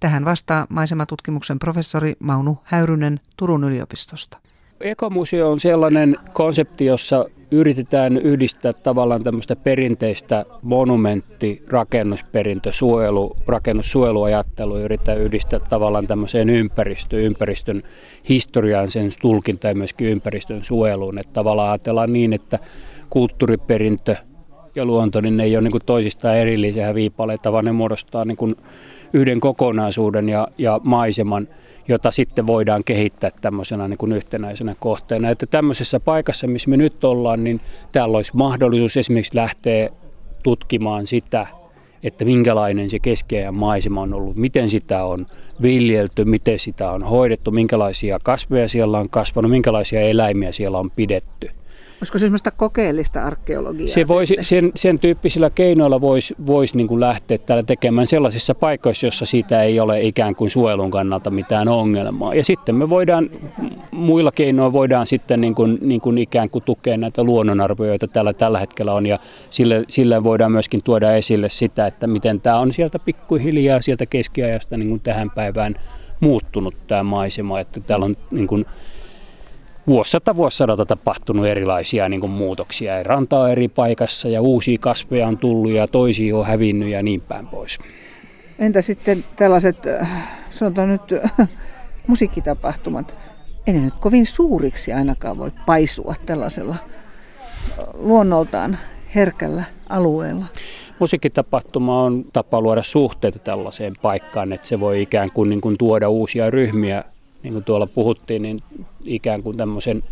Tähän vastaa maisematutkimuksen professori Maunu Häyrynen Turun yliopistosta. Ekomuseo on sellainen konsepti, jossa yritetään yhdistää tavallaan tämmöistä perinteistä monumentti, rakennusperintö, suojelu, rakennussuojeluajattelua, yritetään yhdistää tavallaan tämmöiseen ympäristöön, ympäristön historiaan, sen tulkinta ja myöskin ympäristön suojeluun. Että tavallaan ajatellaan niin, että kulttuuriperintö ja luonto, niin ne ei ole niin kuin toisistaan erillisiä viipaleita, vaan ne muodostaa niin kuin yhden kokonaisuuden ja, ja maiseman – jota sitten voidaan kehittää tämmöisenä niin kuin yhtenäisenä kohteena. Että tämmöisessä paikassa, missä me nyt ollaan, niin täällä olisi mahdollisuus esimerkiksi lähteä tutkimaan sitä, että minkälainen se keskeinen maisema on ollut, miten sitä on viljelty, miten sitä on hoidettu, minkälaisia kasveja siellä on kasvanut, minkälaisia eläimiä siellä on pidetty – Olisiko se semmoista kokeellista arkeologiaa? Se voisi, sen, sen tyyppisillä keinoilla voisi vois niin kuin lähteä täällä tekemään sellaisissa paikoissa, jossa siitä ei ole ikään kuin suojelun kannalta mitään ongelmaa. Ja sitten me voidaan, muilla keinoilla voidaan sitten niin kuin, niin kuin ikään kuin tukea näitä luonnonarvoja, joita täällä tällä hetkellä on. Ja sille, sille voidaan myöskin tuoda esille sitä, että miten tämä on sieltä pikkuhiljaa sieltä keskiajasta niin kuin tähän päivään muuttunut tämä maisema. Että täällä on niin kuin, vuosisata vuosisadalta tapahtunut erilaisia niin kuin muutoksia. Ranta on eri paikassa ja uusia kasveja on tullut ja toisia on hävinnyt ja niin päin pois. Entä sitten tällaiset, äh, sanotaan nyt, äh, musiikkitapahtumat? Ei ne nyt kovin suuriksi ainakaan voi paisua tällaisella äh, luonnoltaan herkällä alueella. Musiikkitapahtuma on tapa luoda suhteita tällaiseen paikkaan, että se voi ikään kuin, niin kuin tuoda uusia ryhmiä niin kuin tuolla puhuttiin, niin ikään kuin tämmöisen,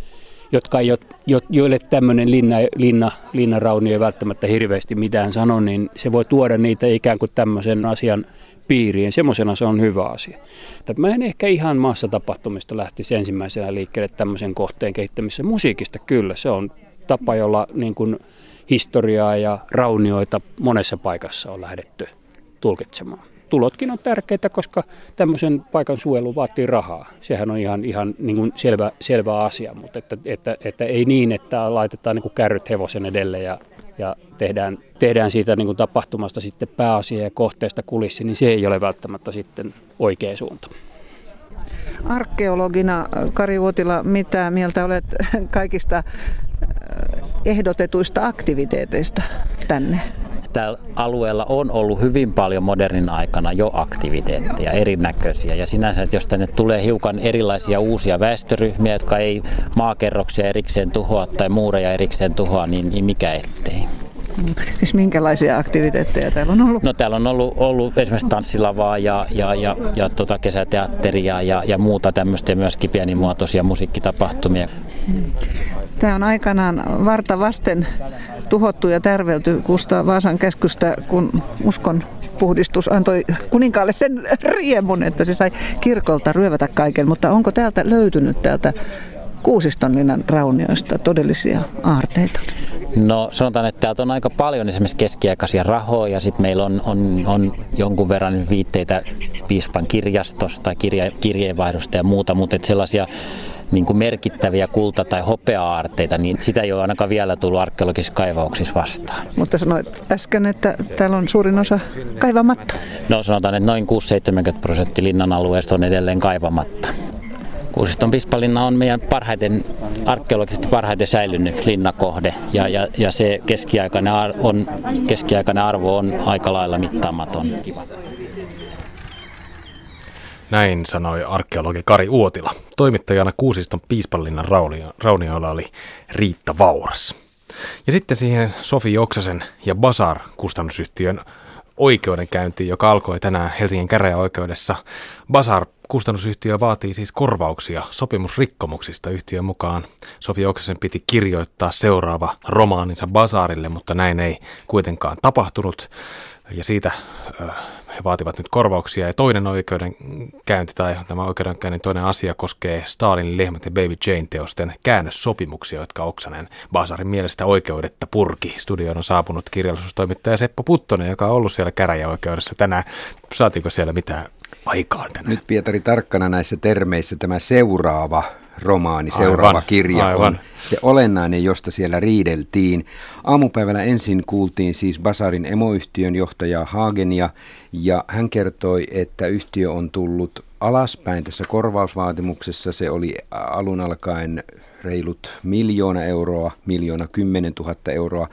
jotka ei, jo, joille tämmöinen linna, linna, linnarauni ei välttämättä hirveästi mitään sano, niin se voi tuoda niitä ikään kuin tämmöisen asian piiriin. Semmoisena se on hyvä asia. Että mä en ehkä ihan maassa tapahtumista lähtisi ensimmäisenä liikkeelle tämmöisen kohteen kehittämisessä. Musiikista kyllä, se on tapa, jolla niin kuin historiaa ja raunioita monessa paikassa on lähdetty tulkitsemaan tulotkin on tärkeitä, koska tämmöisen paikan suojelu vaatii rahaa. Sehän on ihan, ihan niin kuin selvä, selvä asia, mutta että, että, että ei niin, että laitetaan niin kuin kärryt hevosen edelle ja, ja tehdään, tehdään siitä niin kuin tapahtumasta sitten pääasia ja kohteesta kulissi, niin se ei ole välttämättä sitten oikea suunta. Arkeologina Kari Uotila, mitä mieltä olet kaikista ehdotetuista aktiviteeteista tänne? Tällä alueella on ollut hyvin paljon modernin aikana jo aktiviteetteja, erinäköisiä. Ja sinänsä, että jos tänne tulee hiukan erilaisia uusia väestöryhmiä, jotka ei maakerroksia erikseen tuhoa tai muureja erikseen tuhoa, niin, niin mikä ettei. Siis minkälaisia aktiviteetteja täällä on ollut? No täällä on ollut, ollut esimerkiksi tanssilavaa ja, ja, ja, ja tota kesäteatteria ja, ja muuta tämmöistä ja myöskin pienimuotoisia musiikkitapahtumia. Tämä on aikanaan varta vasten tuhottu ja tärvelty Kustaa Vaasan käskystä, kun uskon puhdistus antoi kuninkaalle sen riemun, että se sai kirkolta ryövätä kaiken. Mutta onko täältä löytynyt täältä Kuusistonlinnan raunioista todellisia aarteita? No sanotaan, että täältä on aika paljon esimerkiksi keskiaikaisia rahoja. Sitten meillä on, on, on jonkun verran viitteitä piispan kirjastosta, kirja, kirjeenvaihdosta ja muuta, mutta sellaisia niin kuin merkittäviä kulta- tai hopea-aarteita, niin sitä ei ole ainakaan vielä tullut arkeologisissa kaivauksissa vastaan. Mutta sanoit äsken, että täällä on suurin osa kaivamatta. No sanotaan, että noin 6-70 prosenttia linnan alueesta on edelleen kaivamatta. Kuusiston pispalinna on meidän parhaiten, arkeologisesti parhaiten säilynyt linnakohde ja, ja, ja se keskiaikainen, ar- on, keskiaikainen arvo on aika lailla mittaamaton. Näin sanoi arkeologi Kari Uotila. Toimittajana Kuusiston piispallinnan raunioilla oli Riitta Vauras. Ja sitten siihen Sofi Oksasen ja Basar kustannusyhtiön oikeudenkäyntiin, joka alkoi tänään Helsingin käräjäoikeudessa. Basar kustannusyhtiö vaatii siis korvauksia sopimusrikkomuksista yhtiön mukaan. Sofi Oksasen piti kirjoittaa seuraava romaaninsa Basarille, mutta näin ei kuitenkaan tapahtunut. Ja siitä he vaativat nyt korvauksia. Ja toinen oikeudenkäynti tai tämä oikeudenkäynnin toinen asia koskee Stalin lehmät ja Baby Jane teosten käännössopimuksia, jotka Oksanen Basarin mielestä oikeudetta purki. Studioon on saapunut kirjallisuustoimittaja Seppo Puttonen, joka on ollut siellä käräjäoikeudessa tänään. Saatiinko siellä mitään aikaan tänään? Nyt Pietari tarkkana näissä termeissä tämä seuraava romaani, seuraava aivan, kirja aivan. on se olennainen, josta siellä riideltiin. Aamupäivällä ensin kuultiin siis Basarin emoyhtiön johtajaa Hagenia, ja hän kertoi, että yhtiö on tullut alaspäin tässä korvausvaatimuksessa. Se oli alun alkaen reilut miljoona euroa, miljoona kymmenen tuhatta euroa.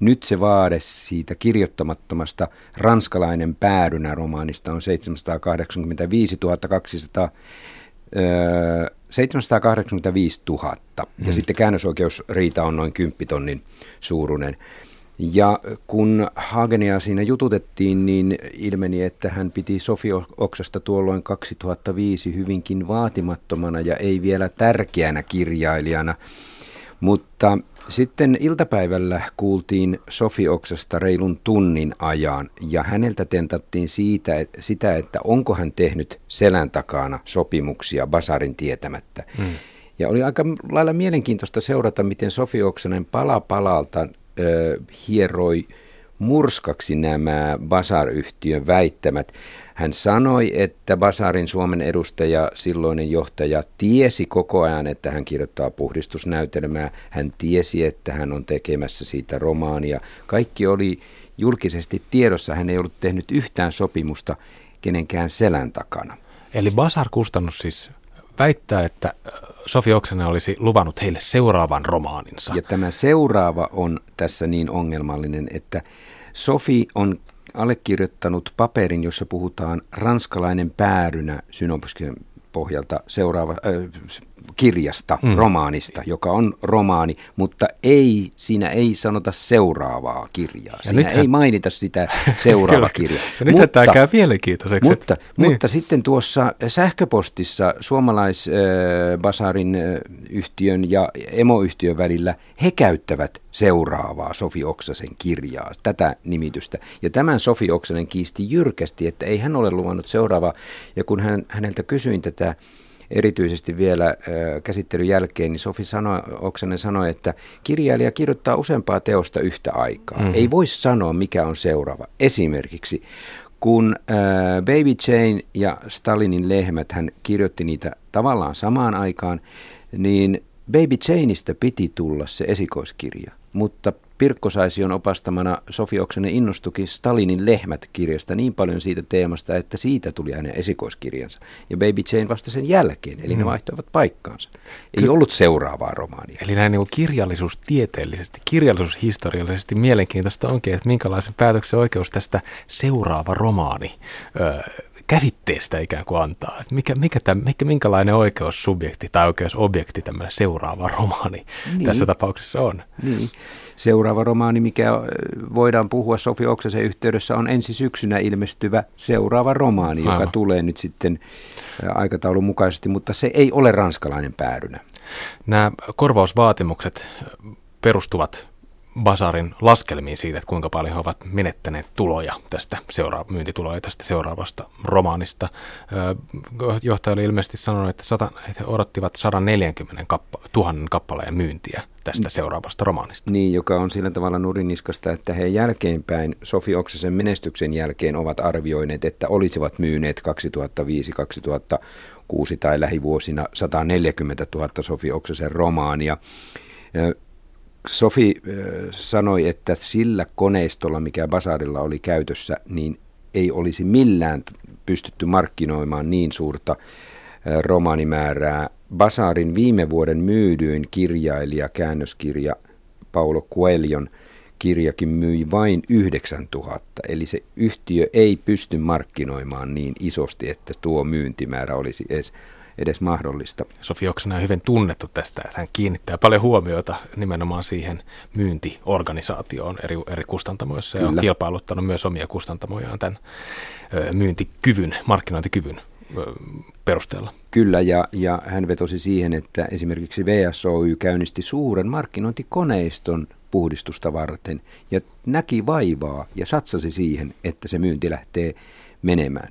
Nyt se vaade siitä kirjoittamattomasta ranskalainen päädynä romaanista on 785 200, öö, 785 000 ja hmm. sitten käännösoikeusriita on noin 10 tonnin suuruinen. Ja kun Hagenia siinä jututettiin, niin ilmeni, että hän piti Sofi Oksasta tuolloin 2005 hyvinkin vaatimattomana ja ei vielä tärkeänä kirjailijana. Mutta sitten iltapäivällä kuultiin Sofi Oksasta reilun tunnin ajan ja häneltä tentattiin siitä, että, sitä, että onko hän tehnyt selän takana sopimuksia Basarin tietämättä. Hmm. Ja oli aika lailla mielenkiintoista seurata, miten Sofi Oksanen pala palalta ö, hieroi murskaksi nämä Basar-yhtiön väittämät. Hän sanoi, että Basarin Suomen edustaja, silloinen johtaja, tiesi koko ajan, että hän kirjoittaa puhdistusnäytelmää. Hän tiesi, että hän on tekemässä siitä romaania. Kaikki oli julkisesti tiedossa. Hän ei ollut tehnyt yhtään sopimusta kenenkään selän takana. Eli Basar-kustannus siis väittää, että Sofi Oksanen olisi luvannut heille seuraavan romaaninsa. Ja tämä seuraava on tässä niin ongelmallinen, että Sofi on allekirjoittanut paperin, jossa puhutaan ranskalainen päärynä synopsien pohjalta seuraava, äh, kirjasta, mm. romaanista, joka on romaani, mutta ei, siinä ei sanota seuraavaa kirjaa. Ja siinä nythän... ei mainita sitä seuraava <laughs> kirja. Ja nyt tämä käy mielenkiintoiseksi. Mutta, että, niin. mutta sitten tuossa sähköpostissa suomalaisbasarin yhtiön ja emoyhtiön välillä he käyttävät seuraavaa Sofi Oksasen kirjaa, tätä nimitystä. Ja tämän Sofi Oksanen kiisti jyrkästi, että ei hän ole luvannut seuraavaa. Ja kun hän, häneltä kysyin tätä erityisesti vielä käsittelyn jälkeen, niin Sofi sanoi, Oksanen sanoi, että kirjailija kirjoittaa useampaa teosta yhtä aikaa. Mm-hmm. Ei voi sanoa, mikä on seuraava. Esimerkiksi kun äh, Baby Jane ja Stalinin lehmät, hän kirjoitti niitä tavallaan samaan aikaan, niin Baby Janeista piti tulla se esikoiskirja, mutta Pirkko Saision opastamana Sofi Oksanen innostuki Stalinin lehmät-kirjasta niin paljon siitä teemasta, että siitä tuli hänen esikoiskirjansa. Ja Baby Jane vasta sen jälkeen, eli mm. ne vaihtoivat paikkaansa. Ei Ky- ollut seuraavaa romaania. Eli näin niin kirjallisuustieteellisesti, kirjallisuushistoriallisesti mielenkiintoista onkin, että minkälaisen päätöksen oikeus tästä seuraava romaani öö, käsitteestä ikään kuin antaa. Mikä, mikä täm, mikä, minkälainen oikeussubjekti tai oikeusobjekti tämmöinen seuraava romaani niin. tässä tapauksessa on. Niin. Seuraava romaani, mikä voidaan puhua Sofi Oksasen yhteydessä, on ensi syksynä ilmestyvä seuraava romaani, Aivan. joka tulee nyt sitten aikataulun mukaisesti, mutta se ei ole ranskalainen päärynä. Nämä korvausvaatimukset perustuvat Basarin laskelmiin siitä, että kuinka paljon he ovat menettäneet tuloja tästä seura- myyntituloja tästä seuraavasta romaanista. Johtaja oli ilmeisesti sanonut, että, sata, että he odottivat 140 kappa, 000 kappaleen myyntiä tästä seuraavasta romaanista. Niin, joka on sillä tavalla nuriniskasta, että he jälkeenpäin, Sofi Oksasen menestyksen jälkeen ovat arvioineet, että olisivat myyneet 2005, 2006 tai lähivuosina 140 000 Sofi Oksasen romaania. Sofi sanoi, että sillä koneistolla, mikä Basarilla oli käytössä, niin ei olisi millään pystytty markkinoimaan niin suurta romaanimäärää. Basarin viime vuoden myydyin kirjailija, käännöskirja Paulo Coelion kirjakin myi vain 9000, eli se yhtiö ei pysty markkinoimaan niin isosti, että tuo myyntimäärä olisi edes edes mahdollista. Sofi Oksanen on hyvin tunnettu tästä, että hän kiinnittää paljon huomiota nimenomaan siihen myyntiorganisaatioon eri, eri kustantamoissa ja Kyllä. on kilpailuttanut myös omia kustantamojaan tämän myyntikyvyn, markkinointikyvyn perusteella. Kyllä, ja, ja hän vetosi siihen, että esimerkiksi VSOY käynnisti suuren markkinointikoneiston puhdistusta varten ja näki vaivaa ja satsasi siihen, että se myynti lähtee menemään.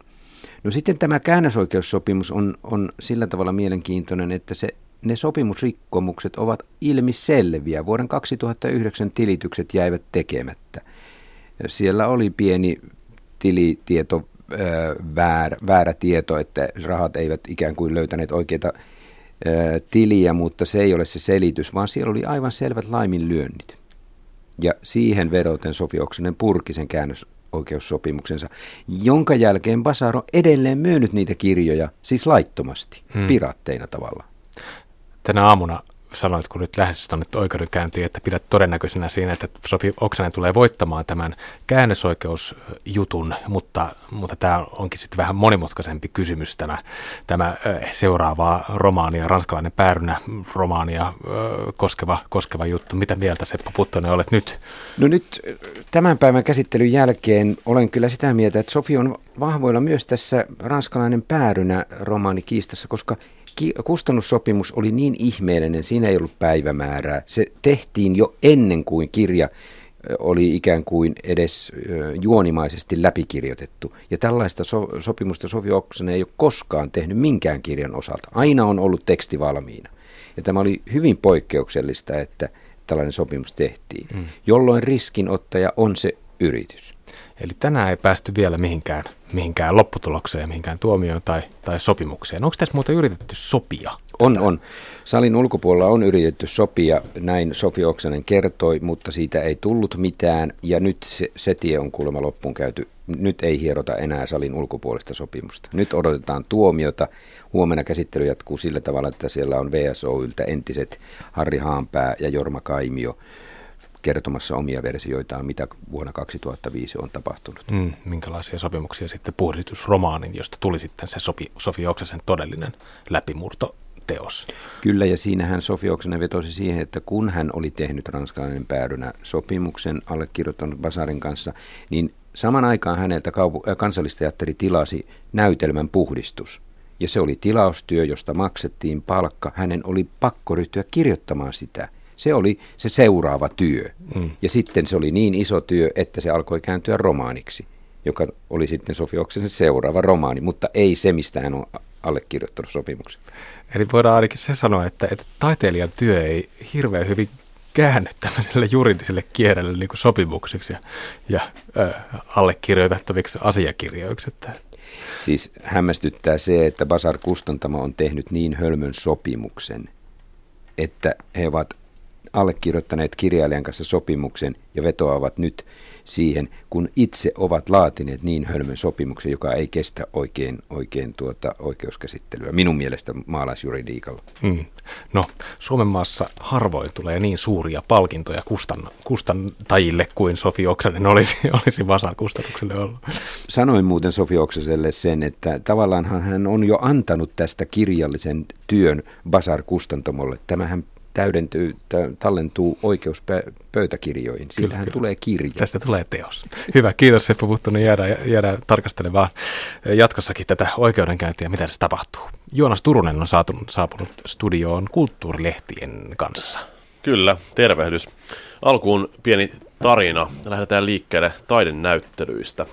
No sitten tämä käännösoikeussopimus on, on sillä tavalla mielenkiintoinen, että se, ne sopimusrikkomukset ovat ilmiselviä. Vuoden 2009 tilitykset jäivät tekemättä. Siellä oli pieni tilitieto, väärä, väärä tieto, että rahat eivät ikään kuin löytäneet oikeita tiliä, mutta se ei ole se selitys, vaan siellä oli aivan selvät laiminlyönnit. Ja siihen vedoten Sofi Oksanen purki sen käännös, oikeussopimuksensa, jonka jälkeen Basar on edelleen myynyt niitä kirjoja, siis laittomasti, hmm. piraatteina tavallaan. Tänä aamuna sanoit, kun nyt lähdetään tuonne oikeudenkäyntiin, että pidät todennäköisenä siinä, että Sofi Oksanen tulee voittamaan tämän käännösoikeusjutun, mutta, mutta tämä onkin sitten vähän monimutkaisempi kysymys tämä, tämä seuraava romaania, ranskalainen päärynä romaania koskeva, koskeva juttu. Mitä mieltä Seppo Puttonen olet nyt? No nyt tämän päivän käsittelyn jälkeen olen kyllä sitä mieltä, että Sofi on vahvoilla myös tässä ranskalainen päärynä romaanikiistassa, koska kustannussopimus oli niin ihmeellinen, siinä ei ollut päivämäärää. Se tehtiin jo ennen kuin kirja oli ikään kuin edes juonimaisesti läpikirjoitettu. Ja tällaista so- sopimusta Sofi Oksanen ei ole koskaan tehnyt minkään kirjan osalta. Aina on ollut teksti valmiina. Ja tämä oli hyvin poikkeuksellista, että tällainen sopimus tehtiin, mm. jolloin riskinottaja on se yritys. Eli tänään ei päästy vielä mihinkään, mihinkään lopputulokseen, mihinkään tuomioon tai, tai sopimukseen. Onko tässä muuten yritetty sopia? On, on. Salin ulkopuolella on yritetty sopia, näin Sofi Oksanen kertoi, mutta siitä ei tullut mitään ja nyt se, se tie on kuulemma loppuun käyty. Nyt ei hierota enää salin ulkopuolista sopimusta. Nyt odotetaan tuomiota. Huomenna käsittely jatkuu sillä tavalla, että siellä on VSOyltä entiset Harri Haanpää ja Jorma Kaimio kertomassa omia versioitaan, mitä vuonna 2005 on tapahtunut. Mm, minkälaisia sopimuksia sitten puhdistusromaanin, josta tuli sitten se Sofi, Sofi Oksasen todellinen läpimurto teos. Kyllä, ja siinähän Sofi Oksanen vetosi siihen, että kun hän oli tehnyt ranskalainen päädynä sopimuksen allekirjoittanut Basarin kanssa, niin saman aikaan häneltä kaupu- äh, kansallisteatteri tilasi näytelmän puhdistus. Ja se oli tilaustyö, josta maksettiin palkka. Hänen oli pakko ryhtyä kirjoittamaan sitä. Se oli se seuraava työ. Mm. Ja sitten se oli niin iso työ, että se alkoi kääntyä romaaniksi, joka oli sitten Sofi Oksasen seuraava romaani, mutta ei se, mistä hän on allekirjoittanut sopimuksen. Eli voidaan ainakin se sanoa, että, että taiteilijan työ ei hirveän hyvin käänny tämmöiselle juridiselle kielelle niin kuin sopimukseksi ja, ja ö, allekirjoitettaviksi asiakirjoiksi. Että. Siis hämmästyttää se, että Basar Kustantamo on tehnyt niin hölmön sopimuksen, että he ovat allekirjoittaneet kirjailijan kanssa sopimuksen ja vetoavat nyt siihen, kun itse ovat laatineet niin hölmön sopimuksen, joka ei kestä oikein, oikein tuota oikeuskäsittelyä, minun mielestä maalaisjuridiikalla. Mm. No, Suomen maassa harvoin tulee niin suuria palkintoja kustan, kustantajille kuin Sofi Oksanen olisi, <laughs> olisi Vasar kustannukselle ollut. Sanoin muuten Sofi Oksaselle sen, että tavallaan hän on jo antanut tästä kirjallisen työn Basar Kustantomolle. Tämähän täydentyy, tallentuu oikeuspöytäkirjoihin. Siitähän kyllä, tulee kirja. Tästä tulee teos. Hyvä, kiitos Seppo Puttonen. Jäädään, jäädään tarkastelemaan jatkossakin tätä oikeudenkäyntiä, mitä se tapahtuu. Joonas Turunen on saatunut, saapunut studioon kulttuurilehtien kanssa. Kyllä, tervehdys. Alkuun pieni tarina. Lähdetään liikkeelle taidenäyttelyistä.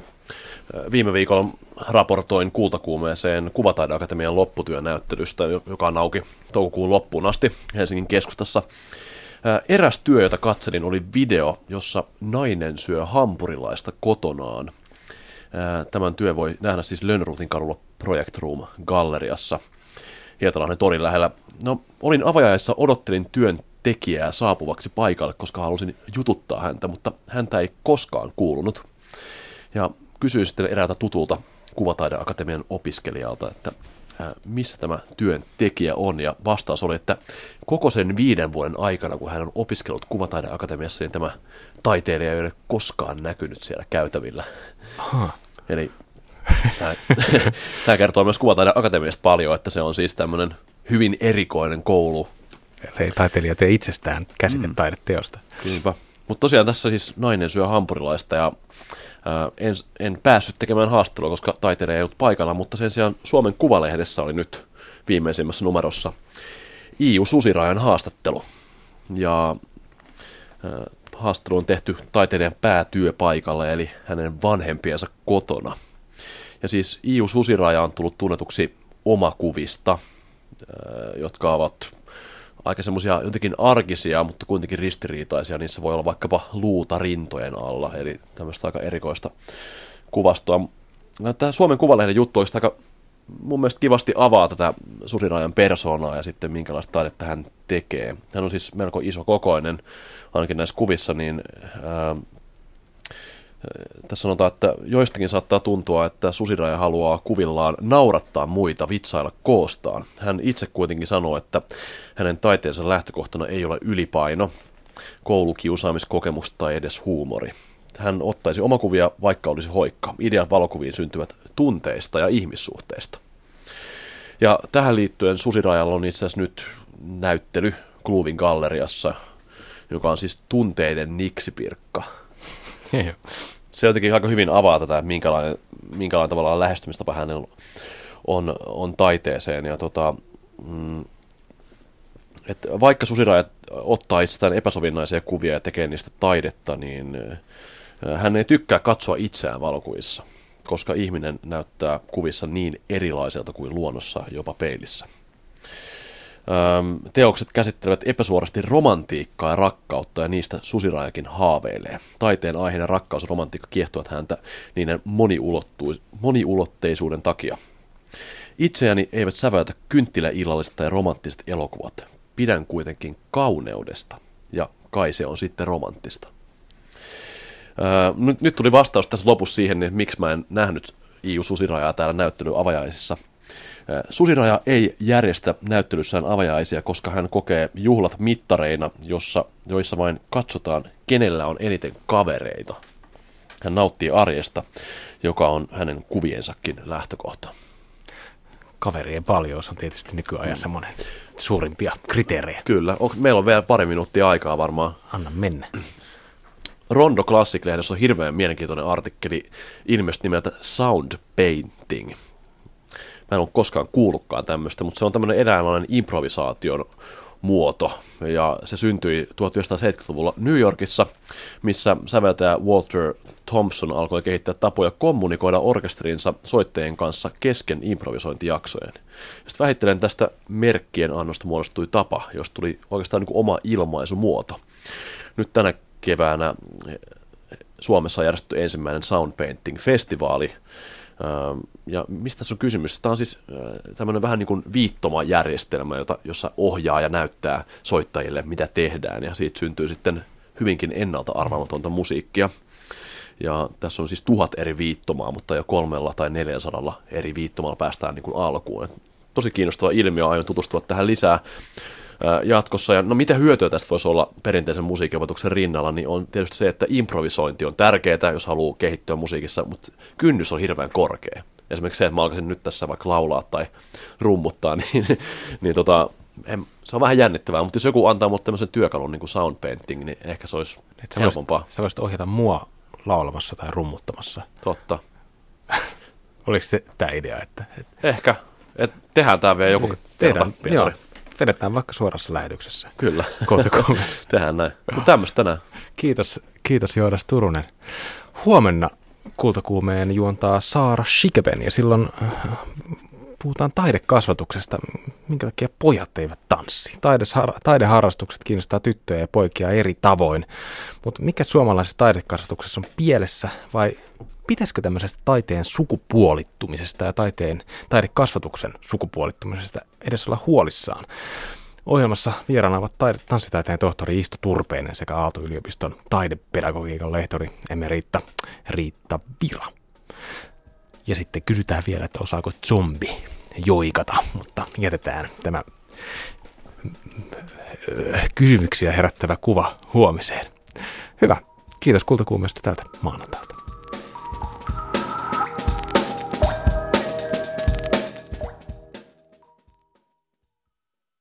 Viime viikolla raportoin Kultakuumeeseen Kuvataideakatemian lopputyönäyttelystä, joka on auki toukokuun loppuun asti Helsingin keskustassa. Eräs työ, jota katselin, oli video, jossa nainen syö hampurilaista kotonaan. Tämän työn voi nähdä siis Lönnruutin kadulla Project Room galleriassa Hietalahden torin lähellä. No, olin avajaissa, odottelin työn tekijää saapuvaksi paikalle, koska halusin jututtaa häntä, mutta häntä ei koskaan kuulunut. Ja kysyin sitten eräältä tutulta Kuvataideakatemian opiskelijalta, että missä tämä työn tekijä on, ja vastaus oli, että koko sen viiden vuoden aikana, kun hän on opiskellut Kuvataideakatemiassa, niin tämä taiteilija ei ole koskaan näkynyt siellä käytävillä. Aha. Eli tämä, <laughs> tämä kertoo myös Kuvataideakatemiasta paljon, että se on siis tämmöinen hyvin erikoinen koulu. Eli taiteilija tee itsestään käsitetaideteosta. Mm. Niinpä. Mutta tosiaan tässä siis nainen syö hampurilaista ja en, en päässyt tekemään haastattelua, koska taiteilija ei ollut paikalla, mutta sen sijaan Suomen Kuvalehdessä oli nyt viimeisimmässä numerossa Iiu Susirajan haastattelu. Ja haastattelu on tehty taiteilijan päätyöpaikalla, eli hänen vanhempiensa kotona. Ja siis Iiu Susiraja on tullut tunnetuksi omakuvista, jotka ovat aika semmoisia jotenkin arkisia, mutta kuitenkin ristiriitaisia. Niissä voi olla vaikkapa luuta rintojen alla, eli tämmöistä aika erikoista kuvastoa. Tämä Suomen Kuvalehden juttu olisi aika mun mielestä kivasti avaa tätä Susirajan persoonaa ja sitten minkälaista taidetta hän tekee. Hän on siis melko iso kokoinen, ainakin näissä kuvissa, niin ää, Tässä sanotaan, että joistakin saattaa tuntua, että Susiraja haluaa kuvillaan naurattaa muita, vitsailla koostaan. Hän itse kuitenkin sanoo, että hänen taiteensa lähtökohtana ei ole ylipaino, koulukiusaamiskokemus tai edes huumori. Hän ottaisi omakuvia, vaikka olisi hoikka. Ideat valokuviin syntyvät tunteista ja ihmissuhteista. Ja tähän liittyen Susirajalla on itse asiassa nyt näyttely Kluvin galleriassa, joka on siis tunteiden niksipirkka. Se jotenkin aika hyvin avaa tätä, minkälainen, minkälainen tavallaan lähestymistapa hänellä on, on taiteeseen. Ja tota, mm, että vaikka susirajat ottaa itsestään epäsovinnaisia kuvia ja tekee niistä taidetta, niin hän ei tykkää katsoa itseään valokuvissa, koska ihminen näyttää kuvissa niin erilaiselta kuin luonnossa, jopa peilissä. Teokset käsittelevät epäsuorasti romantiikkaa ja rakkautta ja niistä susirajakin haaveilee. Taiteen aiheinen rakkaus ja romantiikka kiehtovat häntä niiden moniulotteisuuden takia. Itseäni eivät säväytä kynttiläillalliset tai romanttiset elokuvat. Pidän kuitenkin kauneudesta ja kai se on sitten romanttista. nyt, tuli vastaus tässä lopussa siihen, että miksi mä en nähnyt Iu Susirajaa täällä näyttely avajaisissa – Susiraja ei järjestä näyttelyssään avajaisia, koska hän kokee juhlat mittareina, jossa, joissa vain katsotaan, kenellä on eniten kavereita. Hän nauttii arjesta, joka on hänen kuviensakin lähtökohta. Kaverien paljous on tietysti nykyajan mm. semmoinen suurimpia kriteerejä. Kyllä. Meillä on vielä pari minuuttia aikaa varmaan. Anna mennä. Rondo Classic-lehdessä on hirveän mielenkiintoinen artikkeli ilmeisesti nimeltä Sound Painting – Mä en ole koskaan kuullutkaan tämmöistä, mutta se on tämmöinen eräänlainen improvisaation muoto. Ja se syntyi 1970-luvulla New Yorkissa, missä säveltäjä Walter Thompson alkoi kehittää tapoja kommunikoida orkesterinsa soittajien kanssa kesken improvisointijaksojen. Sitten vähittelen tästä merkkien annosta muodostui tapa, josta tuli oikeastaan niin kuin oma ilmaisumuoto. Nyt tänä keväänä Suomessa on järjestetty ensimmäinen Sound Painting-festivaali, ja mistä se on kysymys? Tämä on siis tämmöinen vähän niin kuin viittomajärjestelmä, jota, jossa ohjaa ja näyttää soittajille, mitä tehdään, ja siitä syntyy sitten hyvinkin ennalta arvaamatonta musiikkia. Ja tässä on siis tuhat eri viittomaa, mutta jo kolmella tai neljänsadalla eri viittomalla päästään niin kuin alkuun. Tosi kiinnostava ilmiö, aion tutustua tähän lisää jatkossa. Ja no mitä hyötyä tästä voisi olla perinteisen musiikinopetuksen rinnalla, niin on tietysti se, että improvisointi on tärkeää, jos haluaa kehittyä musiikissa, mutta kynnys on hirveän korkea. Esimerkiksi se, että mä alkaisin nyt tässä vaikka laulaa tai rummuttaa, <laughs> niin, niin tota, en, se on vähän jännittävää, mutta jos joku antaa mulle tämmöisen työkalun niin kuin sound painting, niin ehkä se olisi Et sä helpompaa. Voisit, sä voisit ohjata mua laulamassa tai rummuttamassa. Totta. <laughs> Oliko se tämä idea? Että, että... Ehkä. Et tehdään tämä vielä joku tehdään, joo, vedetään vaikka suorassa lähetyksessä. Kyllä, <laughs> <laughs> tehdään näin. Mutta tämmöistä tänään. Kiitos, kiitos Joodas Turunen. Huomenna kultakuumeen juontaa Saara Shikeben ja silloin äh, puhutaan taidekasvatuksesta, minkä takia pojat eivät tanssi. taideharrastukset kiinnostaa tyttöjä ja poikia eri tavoin, mutta mikä suomalaisessa taidekasvatuksessa on pielessä vai pitäisikö tämmöisestä taiteen sukupuolittumisesta ja taiteen, taidekasvatuksen sukupuolittumisesta edes olla huolissaan? Ohjelmassa vieraana ovat taide, tanssitaiteen tohtori Isto Turpeinen sekä Aalto-yliopiston taidepedagogiikan lehtori Emeritta Riitta Vira. Ja sitten kysytään vielä, että osaako zombi joikata, mutta jätetään tämä kysymyksiä herättävä kuva huomiseen. Hyvä. Kiitos kultakuumesta tältä maanantailta.